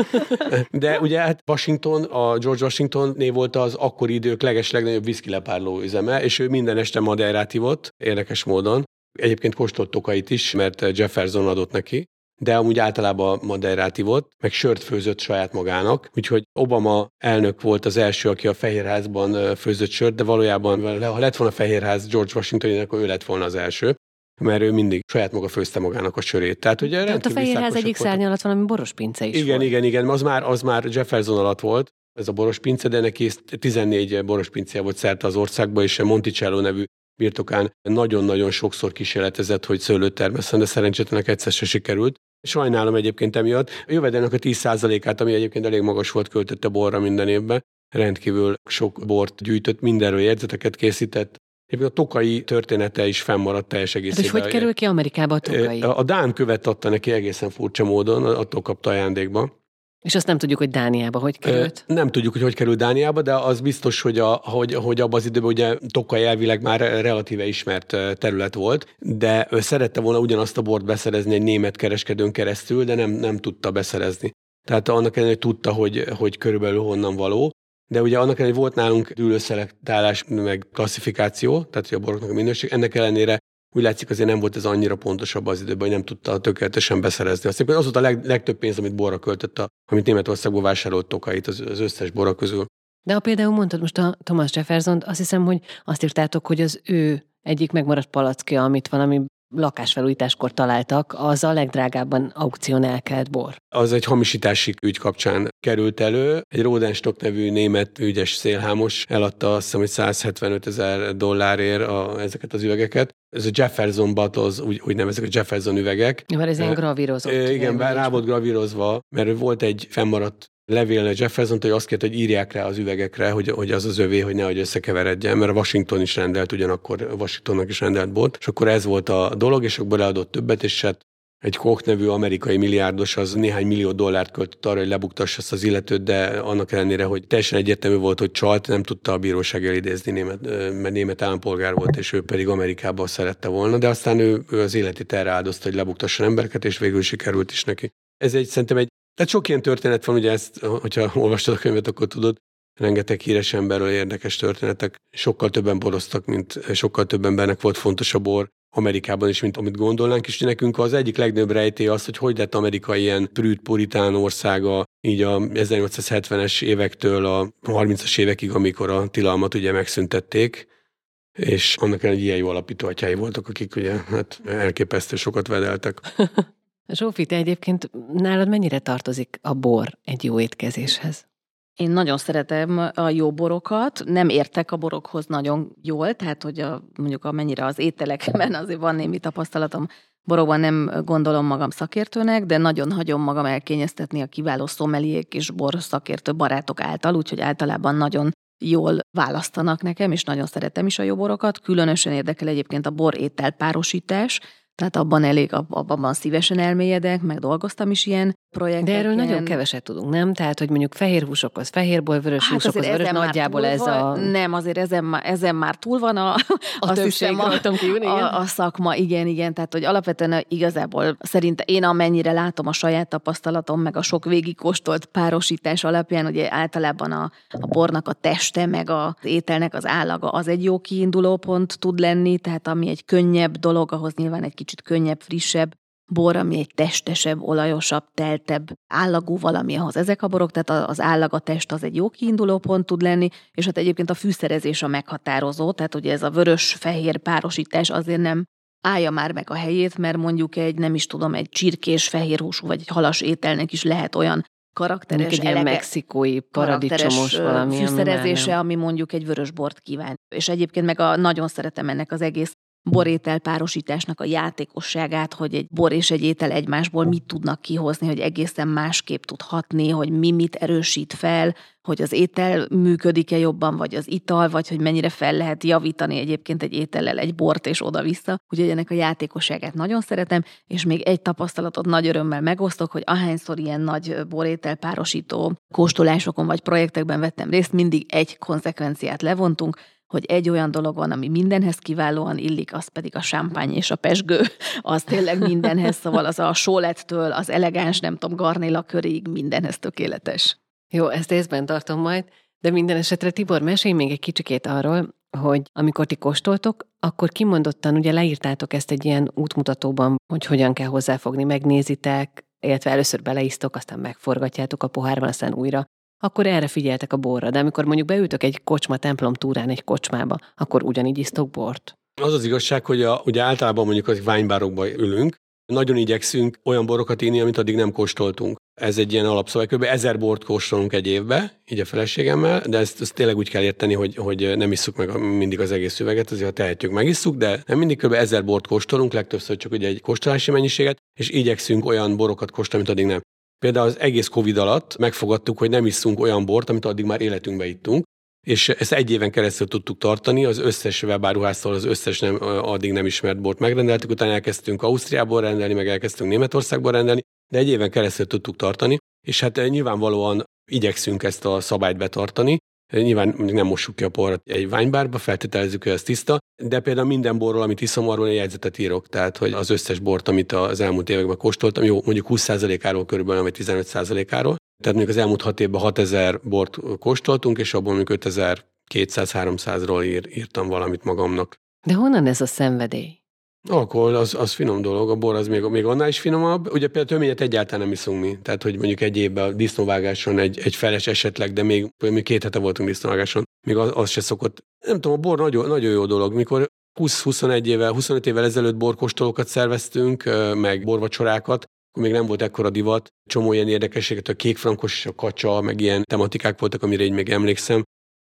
De ugye hát Washington, a George Washington név volt az akkori idők leges legnagyobb viszkilepárló üzeme, és ő minden este Madeirát ivott, érdekes módon. Egyébként kóstolt tokait is, mert Jefferson adott neki de amúgy általában Madeirát ivott, meg sört főzött saját magának, úgyhogy Obama elnök volt az első, aki a Fehérházban főzött sört, de valójában, ha lett volna a Fehérház George Washington, akkor ő lett volna az első mert ő mindig saját maga főzte magának a sörét. Tehát, ugye Tehát a Fehérház egyik szárny alatt valami boros pince is Igen, volt. igen, igen, az már, az már Jefferson alatt volt, ez a boros pince, de neki 14 boros pincéje volt szerte az országba, és Monticello nevű birtokán nagyon-nagyon sokszor kísérletezett, hogy szőlőt termesszen, de szerencsétlenek egyszer se sikerült. Sajnálom egyébként emiatt. A jövedelmek a 10%-át, ami egyébként elég magas volt, költötte borra minden évben. Rendkívül sok bort gyűjtött, mindenről jegyzeteket készített, Egyébként a tokai története is fennmaradt teljes egészében. Hát, és hogy kerül ki Amerikába a tokai? A Dán követ adta neki egészen furcsa módon, attól kapta ajándékba. És azt nem tudjuk, hogy Dániába hogy került? Nem tudjuk, hogy hogy került Dániába, de az biztos, hogy, a, hogy, hogy abban az időben ugye Tokaj elvileg már relatíve ismert terület volt, de ő szerette volna ugyanazt a bort beszerezni egy német kereskedőn keresztül, de nem, nem tudta beszerezni. Tehát annak ellenére, hogy tudta, hogy, hogy körülbelül honnan való. De ugye annak ellenére, hogy volt nálunk dűlőszelektálás, meg klasszifikáció, tehát hogy a boroknak a minőség, ennek ellenére úgy látszik azért nem volt ez annyira pontosabb az időben, hogy nem tudta tökéletesen beszerezni. Azt az volt a leg, legtöbb pénz, amit borra költött, a, amit Németországból vásárolt tokait az, az összes bora közül. De ha például mondtad most a Thomas Jefferson, azt hiszem, hogy azt írtátok, hogy az ő egyik megmaradt palackja, amit valami lakásfelújításkor találtak, az a legdrágábban aukcionálkelt bor. Az egy hamisítási ügy kapcsán került elő. Egy Rodenstock nevű német ügyes szélhámos eladta azt hiszem, hogy 175 ezer dollárért a, ezeket az üvegeket. Ez a Jefferson Bottles, úgy, úgy nevezik a Jefferson üvegek. Mert ez ilyen gravírozott. Igen, rá volt gravírozva, mert volt egy fennmaradt levélne Jefferson, hogy azt kérte, hogy írják rá az üvegekre, hogy, hogy az az övé, hogy nehogy összekeveredjen, mert Washington is rendelt, ugyanakkor Washingtonnak is rendelt bort, és akkor ez volt a dolog, és akkor leadott többet, és hát egy Koch nevű amerikai milliárdos az néhány millió dollárt költött arra, hogy lebuktassa ezt az illetőt, de annak ellenére, hogy teljesen egyértelmű volt, hogy csalt, nem tudta a bíróság elidézni, német, mert német állampolgár volt, és ő pedig Amerikába szerette volna, de aztán ő, ő az életét erre áldozta, hogy lebuktasson embereket, és végül sikerült is neki. Ez egy szerintem egy tehát sok ilyen történet van, ugye ezt, hogyha olvastad a könyvet, akkor tudod, rengeteg híres emberről érdekes történetek. Sokkal többen boroztak, mint sokkal több embernek volt fontos a bor Amerikában is, mint amit gondolnánk, és nekünk az egyik legnagyobb rejtély az, hogy hogy lett Amerika ilyen prűd puritán országa, így a 1870-es évektől a 30-as évekig, amikor a tilalmat ugye megszüntették, és annak ellenére ilyen jó alapítóatyái voltak, akik ugye hát elképesztő sokat vedeltek. Zsófi, te egyébként nálad mennyire tartozik a bor egy jó étkezéshez? Én nagyon szeretem a jó borokat, nem értek a borokhoz nagyon jól, tehát hogy a, mondjuk amennyire az ételekben azért van némi tapasztalatom, borokban nem gondolom magam szakértőnek, de nagyon hagyom magam elkényeztetni a kiváló szomeliék és bor szakértő barátok által, úgyhogy általában nagyon jól választanak nekem, és nagyon szeretem is a jó borokat. Különösen érdekel egyébként a bor étel párosítás, tehát abban elég, abban szívesen elmélyedek, meg dolgoztam is ilyen projekteken. De erről nagyon keveset tudunk, nem? Tehát, hogy mondjuk fehér húsokhoz fehérból, vörös hát húsokhoz vörös, nagyjából ez a... Nem, azért ezen, már, ezen már túl van a, a, többség, a, kívül, igen. A, a, szakma, igen, igen. Tehát, hogy alapvetően igazából szerint én amennyire látom a saját tapasztalatom, meg a sok végigkóstolt párosítás alapján, ugye általában a, a bornak a teste, meg az ételnek az állaga, az egy jó kiinduló pont tud lenni, tehát ami egy könnyebb dolog, ahhoz nyilván egy kicsit könnyebb, frissebb bor, ami egy testesebb, olajosabb, teltebb állagú valami, ahhoz ezek a borok, tehát az állag, a test az egy jó kiinduló pont tud lenni, és hát egyébként a fűszerezés a meghatározó, tehát ugye ez a vörös-fehér párosítás azért nem állja már meg a helyét, mert mondjuk egy, nem is tudom, egy csirkés, fehérhúsú vagy egy halas ételnek is lehet olyan karakteres, egy elege, mexikói paradicsomos valami, fűszerezése, ami, ami mondjuk egy vörös bort kíván. És egyébként meg a, nagyon szeretem ennek az egész borétel párosításnak a játékosságát, hogy egy bor és egy étel egymásból mit tudnak kihozni, hogy egészen másképp tud hatni, hogy mi mit erősít fel, hogy az étel működik-e jobban, vagy az ital, vagy hogy mennyire fel lehet javítani egyébként egy étellel egy bort és oda-vissza. Úgyhogy ennek a játékosságát nagyon szeretem, és még egy tapasztalatot nagy örömmel megosztok, hogy ahányszor ilyen nagy borétel párosító kóstolásokon vagy projektekben vettem részt, mindig egy konzekvenciát levontunk, hogy egy olyan dolog van, ami mindenhez kiválóan illik, az pedig a sámpány és a pesgő. Az tényleg mindenhez, szóval az a sólettől, az elegáns, nem tudom, garnéla körig mindenhez tökéletes. Jó, ezt észben tartom majd, de minden esetre Tibor, mesélj még egy kicsikét arról, hogy amikor ti kóstoltok, akkor kimondottan ugye leírtátok ezt egy ilyen útmutatóban, hogy hogyan kell hozzáfogni, megnézitek, illetve először beleisztok, aztán megforgatjátok a pohárban, aztán újra, akkor erre figyeltek a borra. De amikor mondjuk beültök egy kocsma templom túrán egy kocsmába, akkor ugyanígy isztok bort. Az az igazság, hogy a, ugye általában mondjuk az ványbárokba ülünk, nagyon igyekszünk olyan borokat inni, amit addig nem kóstoltunk. Ez egy ilyen alapszabály, kb. ezer bort kóstolunk egy évbe, így a feleségemmel, de ezt, ezt tényleg úgy kell érteni, hogy, hogy nem isszuk meg mindig az egész üveget, azért ha tehetjük, megisszuk, de nem mindig kb. ezer bort kóstolunk, legtöbbször csak ugye egy kóstolási mennyiséget, és igyekszünk olyan borokat kóstolni, amit addig nem. Például az egész Covid alatt megfogadtuk, hogy nem iszunk olyan bort, amit addig már életünkbe ittunk, és ezt egy éven keresztül tudtuk tartani, az összes webáruháztól az összes nem, addig nem ismert bort megrendeltük, utána elkezdtünk Ausztriából rendelni, meg elkezdtünk Németországból rendelni, de egy éven keresztül tudtuk tartani, és hát nyilvánvalóan igyekszünk ezt a szabályt betartani, Nyilván nem mossuk ki a porrat egy ványbárba, feltételezzük, hogy ez tiszta, de például minden borról, amit iszom, arról egy jegyzetet írok. Tehát, hogy az összes bort, amit az elmúlt években kóstoltam, jó, mondjuk 20%-áról körülbelül, vagy 15%-áról. Tehát mondjuk az elmúlt hat évben 6000 bort kóstoltunk, és abból mondjuk 5200-300-ról ír, írtam valamit magamnak. De honnan ez a szenvedély? Alkohol az, az finom dolog, a bor az még, még annál is finomabb. Ugye például töményet egyáltalán nem iszunk mi. Tehát, hogy mondjuk egy évben a disznóvágáson egy, egy feles esetleg, de még, még két hete voltunk disznóvágáson, még az, az se szokott. Nem tudom, a bor nagyon, nagyon jó dolog. Mikor 20-21 évvel, 25 évvel ezelőtt borkostolókat szerveztünk, meg borvacsorákat, akkor még nem volt ekkora divat. Csomó ilyen érdekességet, a kékfrankos és a kacsa, meg ilyen tematikák voltak, amire így még emlékszem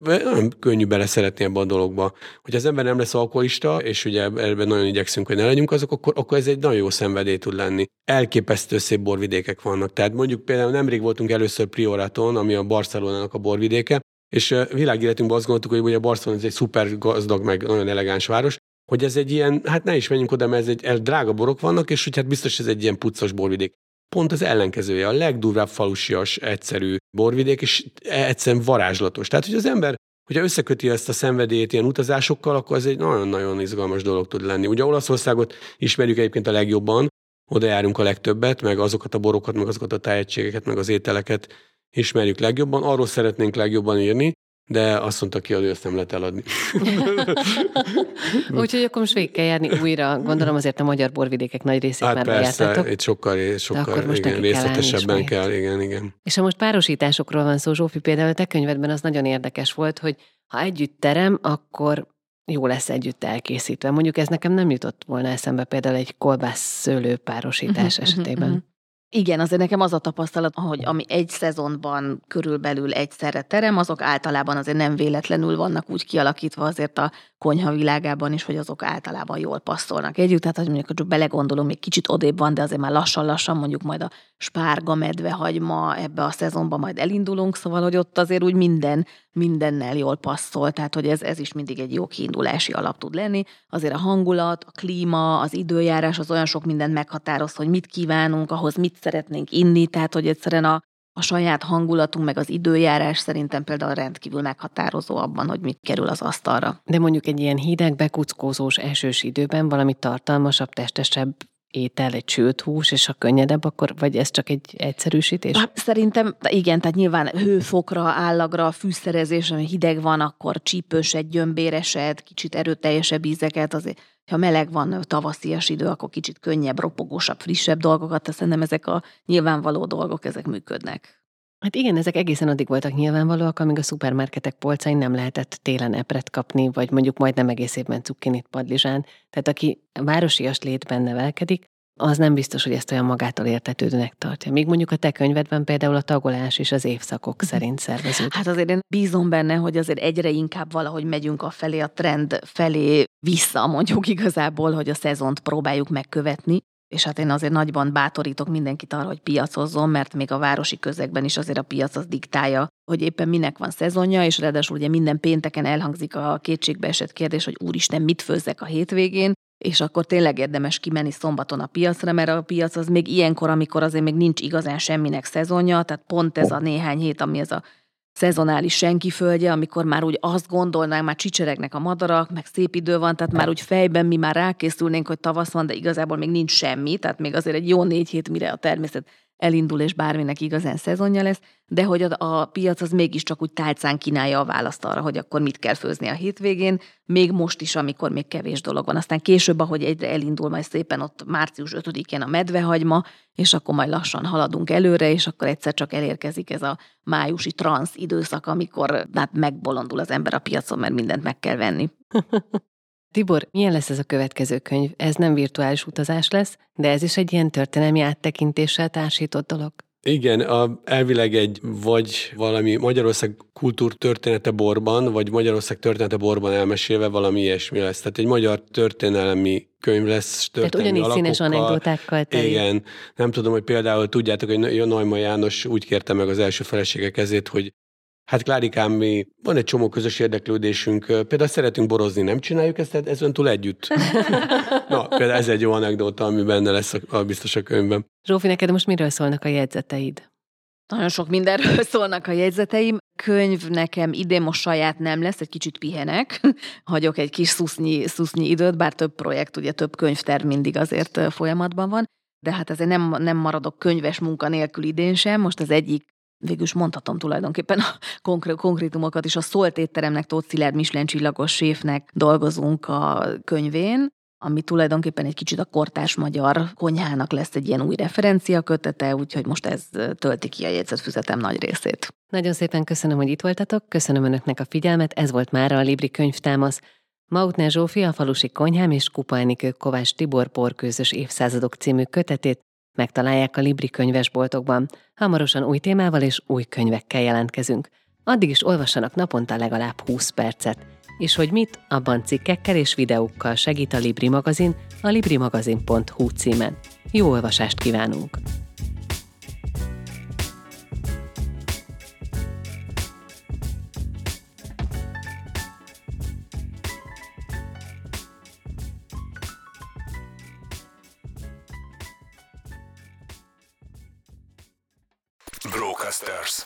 nem könnyű beleszeretni ebbe a dologba. Hogy az ember nem lesz alkoholista, és ugye ebben nagyon igyekszünk, hogy ne legyünk azok, akkor, akkor ez egy nagyon jó szenvedély tud lenni. Elképesztő szép borvidékek vannak. Tehát mondjuk például nemrég voltunk először Prioraton, ami a Barcelonának a borvidéke, és világéletünkben azt gondoltuk, hogy ugye Barcelona ez egy szuper gazdag, meg nagyon elegáns város, hogy ez egy ilyen, hát ne is menjünk oda, mert ez egy el drága borok vannak, és hogy hát biztos ez egy ilyen puccos borvidék. Pont az ellenkezője, a legdurvább falusias, egyszerű borvidék, és egyszerűen varázslatos. Tehát, hogy az ember, hogyha összeköti ezt a szenvedélyt ilyen utazásokkal, akkor ez egy nagyon-nagyon izgalmas dolog tud lenni. Ugye Olaszországot ismerjük egyébként a legjobban, oda járunk a legtöbbet, meg azokat a borokat, meg azokat a tájegységeket, meg az ételeket ismerjük legjobban, arról szeretnénk legjobban írni, de azt mondta ki, hogy ezt nem lehet eladni. Úgyhogy akkor most végig kell járni újra. Gondolom azért a magyar borvidékek nagy részét hát már persze, bejártatok. itt sokkal, sokkal most igen, részletesebben kell, kell, igen, igen. És ha most párosításokról van szó, Zsófi, például a te könyvedben az nagyon érdekes volt, hogy ha együtt terem, akkor jó lesz együtt elkészítve. Mondjuk ez nekem nem jutott volna eszembe például egy kolbász szőlő párosítás uh-huh, esetében. Uh-huh. Igen, azért nekem az a tapasztalat, hogy ami egy szezonban körülbelül egyszerre terem, azok általában azért nem véletlenül vannak úgy kialakítva azért a konyha világában is, hogy azok általában jól passzolnak együtt. Tehát, hogy mondjuk csak belegondolom, még kicsit odébb van, de azért már lassan-lassan mondjuk majd a spárga, medve, hagyma ebbe a szezonban majd elindulunk, szóval, hogy ott azért úgy minden, mindennel jól passzol, tehát, hogy ez, ez is mindig egy jó kiindulási alap tud lenni. Azért a hangulat, a klíma, az időjárás az olyan sok mindent meghatároz, hogy mit kívánunk, ahhoz mit szeretnénk inni, tehát, hogy egyszerűen a, a saját hangulatunk, meg az időjárás szerintem például rendkívül meghatározó abban, hogy mit kerül az asztalra. De mondjuk egy ilyen hideg, bekuckózós, esős időben valami tartalmasabb, testesebb étel, egy sült hús, és ha könnyedebb, akkor vagy ez csak egy egyszerűsítés? Hát, szerintem igen, tehát nyilván hőfokra, állagra, fűszerezés, ami hideg van, akkor csípősed, gyömbéresed, kicsit erőteljesebb ízeket, azért ha meleg van, tavaszias idő, akkor kicsit könnyebb, ropogósabb, frissebb dolgokat, tehát szerintem ezek a nyilvánvaló dolgok, ezek működnek. Hát igen, ezek egészen addig voltak nyilvánvalóak, amíg a szupermarketek polcain nem lehetett télen epret kapni, vagy mondjuk majdnem egész évben cukkinit, padlizsán. Tehát aki városias létben nevelkedik, az nem biztos, hogy ezt olyan magától értetődőnek tartja. Míg mondjuk a te könyvedben például a tagolás és az évszakok mhm. szerint szerveződik. Hát azért én bízom benne, hogy azért egyre inkább valahogy megyünk a felé, a trend felé vissza, mondjuk igazából, hogy a szezont próbáljuk megkövetni. És hát én azért nagyban bátorítok mindenkit arra, hogy piacozzon, mert még a városi közegben is azért a piac az diktálja, hogy éppen minek van szezonja, és ráadásul ugye minden pénteken elhangzik a kétségbe esett kérdés, hogy úristen, mit főzzek a hétvégén, és akkor tényleg érdemes kimenni szombaton a piacra, mert a piac az még ilyenkor, amikor azért még nincs igazán semminek szezonja, tehát pont ez a néhány hét, ami ez a szezonális senki földje, amikor már úgy azt gondolnánk, már csicseregnek a madarak, meg szép idő van, tehát már úgy fejben mi már rákészülnénk, hogy tavasz van, de igazából még nincs semmi, tehát még azért egy jó négy hét, mire a természet elindul, és bárminek igazán szezonja lesz, de hogy a, a piac az mégiscsak úgy tálcán kínálja a választ arra, hogy akkor mit kell főzni a hétvégén, még most is, amikor még kevés dolog van. Aztán később, ahogy egyre elindul majd szépen ott március 5-én a medvehagyma, és akkor majd lassan haladunk előre, és akkor egyszer csak elérkezik ez a májusi transz időszak, amikor hát megbolondul az ember a piacon, mert mindent meg kell venni. Tibor, milyen lesz ez a következő könyv? Ez nem virtuális utazás lesz, de ez is egy ilyen történelmi áttekintéssel társított dolog. Igen, a, elvileg egy vagy valami Magyarország kultúrtörténete borban, vagy Magyarország története borban elmesélve valami ilyesmi lesz. Tehát egy magyar történelmi könyv lesz történelmi Tehát ugyanígy színes anekdotákkal teli. Igen, nem tudom, hogy például tudjátok, hogy Neumann János úgy kérte meg az első felesége kezét, hogy Hát Klárikám, mi van egy csomó közös érdeklődésünk, például szeretünk borozni, nem csináljuk ezt, tehát ez túl együtt. Na, például ez egy jó anekdóta, ami benne lesz a, a biztos a könyvben. Zsófi, neked most miről szólnak a jegyzeteid? Nagyon sok mindenről szólnak a jegyzeteim. Könyv nekem idén most saját nem lesz, egy kicsit pihenek. Hagyok egy kis szusznyi, szusznyi időt, bár több projekt, ugye több könyvterv mindig azért folyamatban van. De hát azért nem, nem maradok könyves munka nélkül idén sem. Most az egyik végül is mondhatom tulajdonképpen a konkrét, konkrétumokat is, a Szólt étteremnek, Tóth Szilárd Michelin csillagos séfnek dolgozunk a könyvén, ami tulajdonképpen egy kicsit a kortás magyar konyhának lesz egy ilyen új referencia kötete, úgyhogy most ez tölti ki a jegyzetfüzetem nagy részét. Nagyon szépen köszönöm, hogy itt voltatok, köszönöm Önöknek a figyelmet, ez volt már a Libri könyvtámasz. Mautner Zsófi a falusi konyhám és Kupa Enikő Kovács Tibor porkőzös évszázadok című kötetét megtalálják a Libri könyvesboltokban. Hamarosan új témával és új könyvekkel jelentkezünk. Addig is olvassanak naponta legalább 20 percet. És hogy mit, abban cikkekkel és videókkal segít a Libri magazin a librimagazin.hu címen. Jó olvasást kívánunk! Рок-Астарс.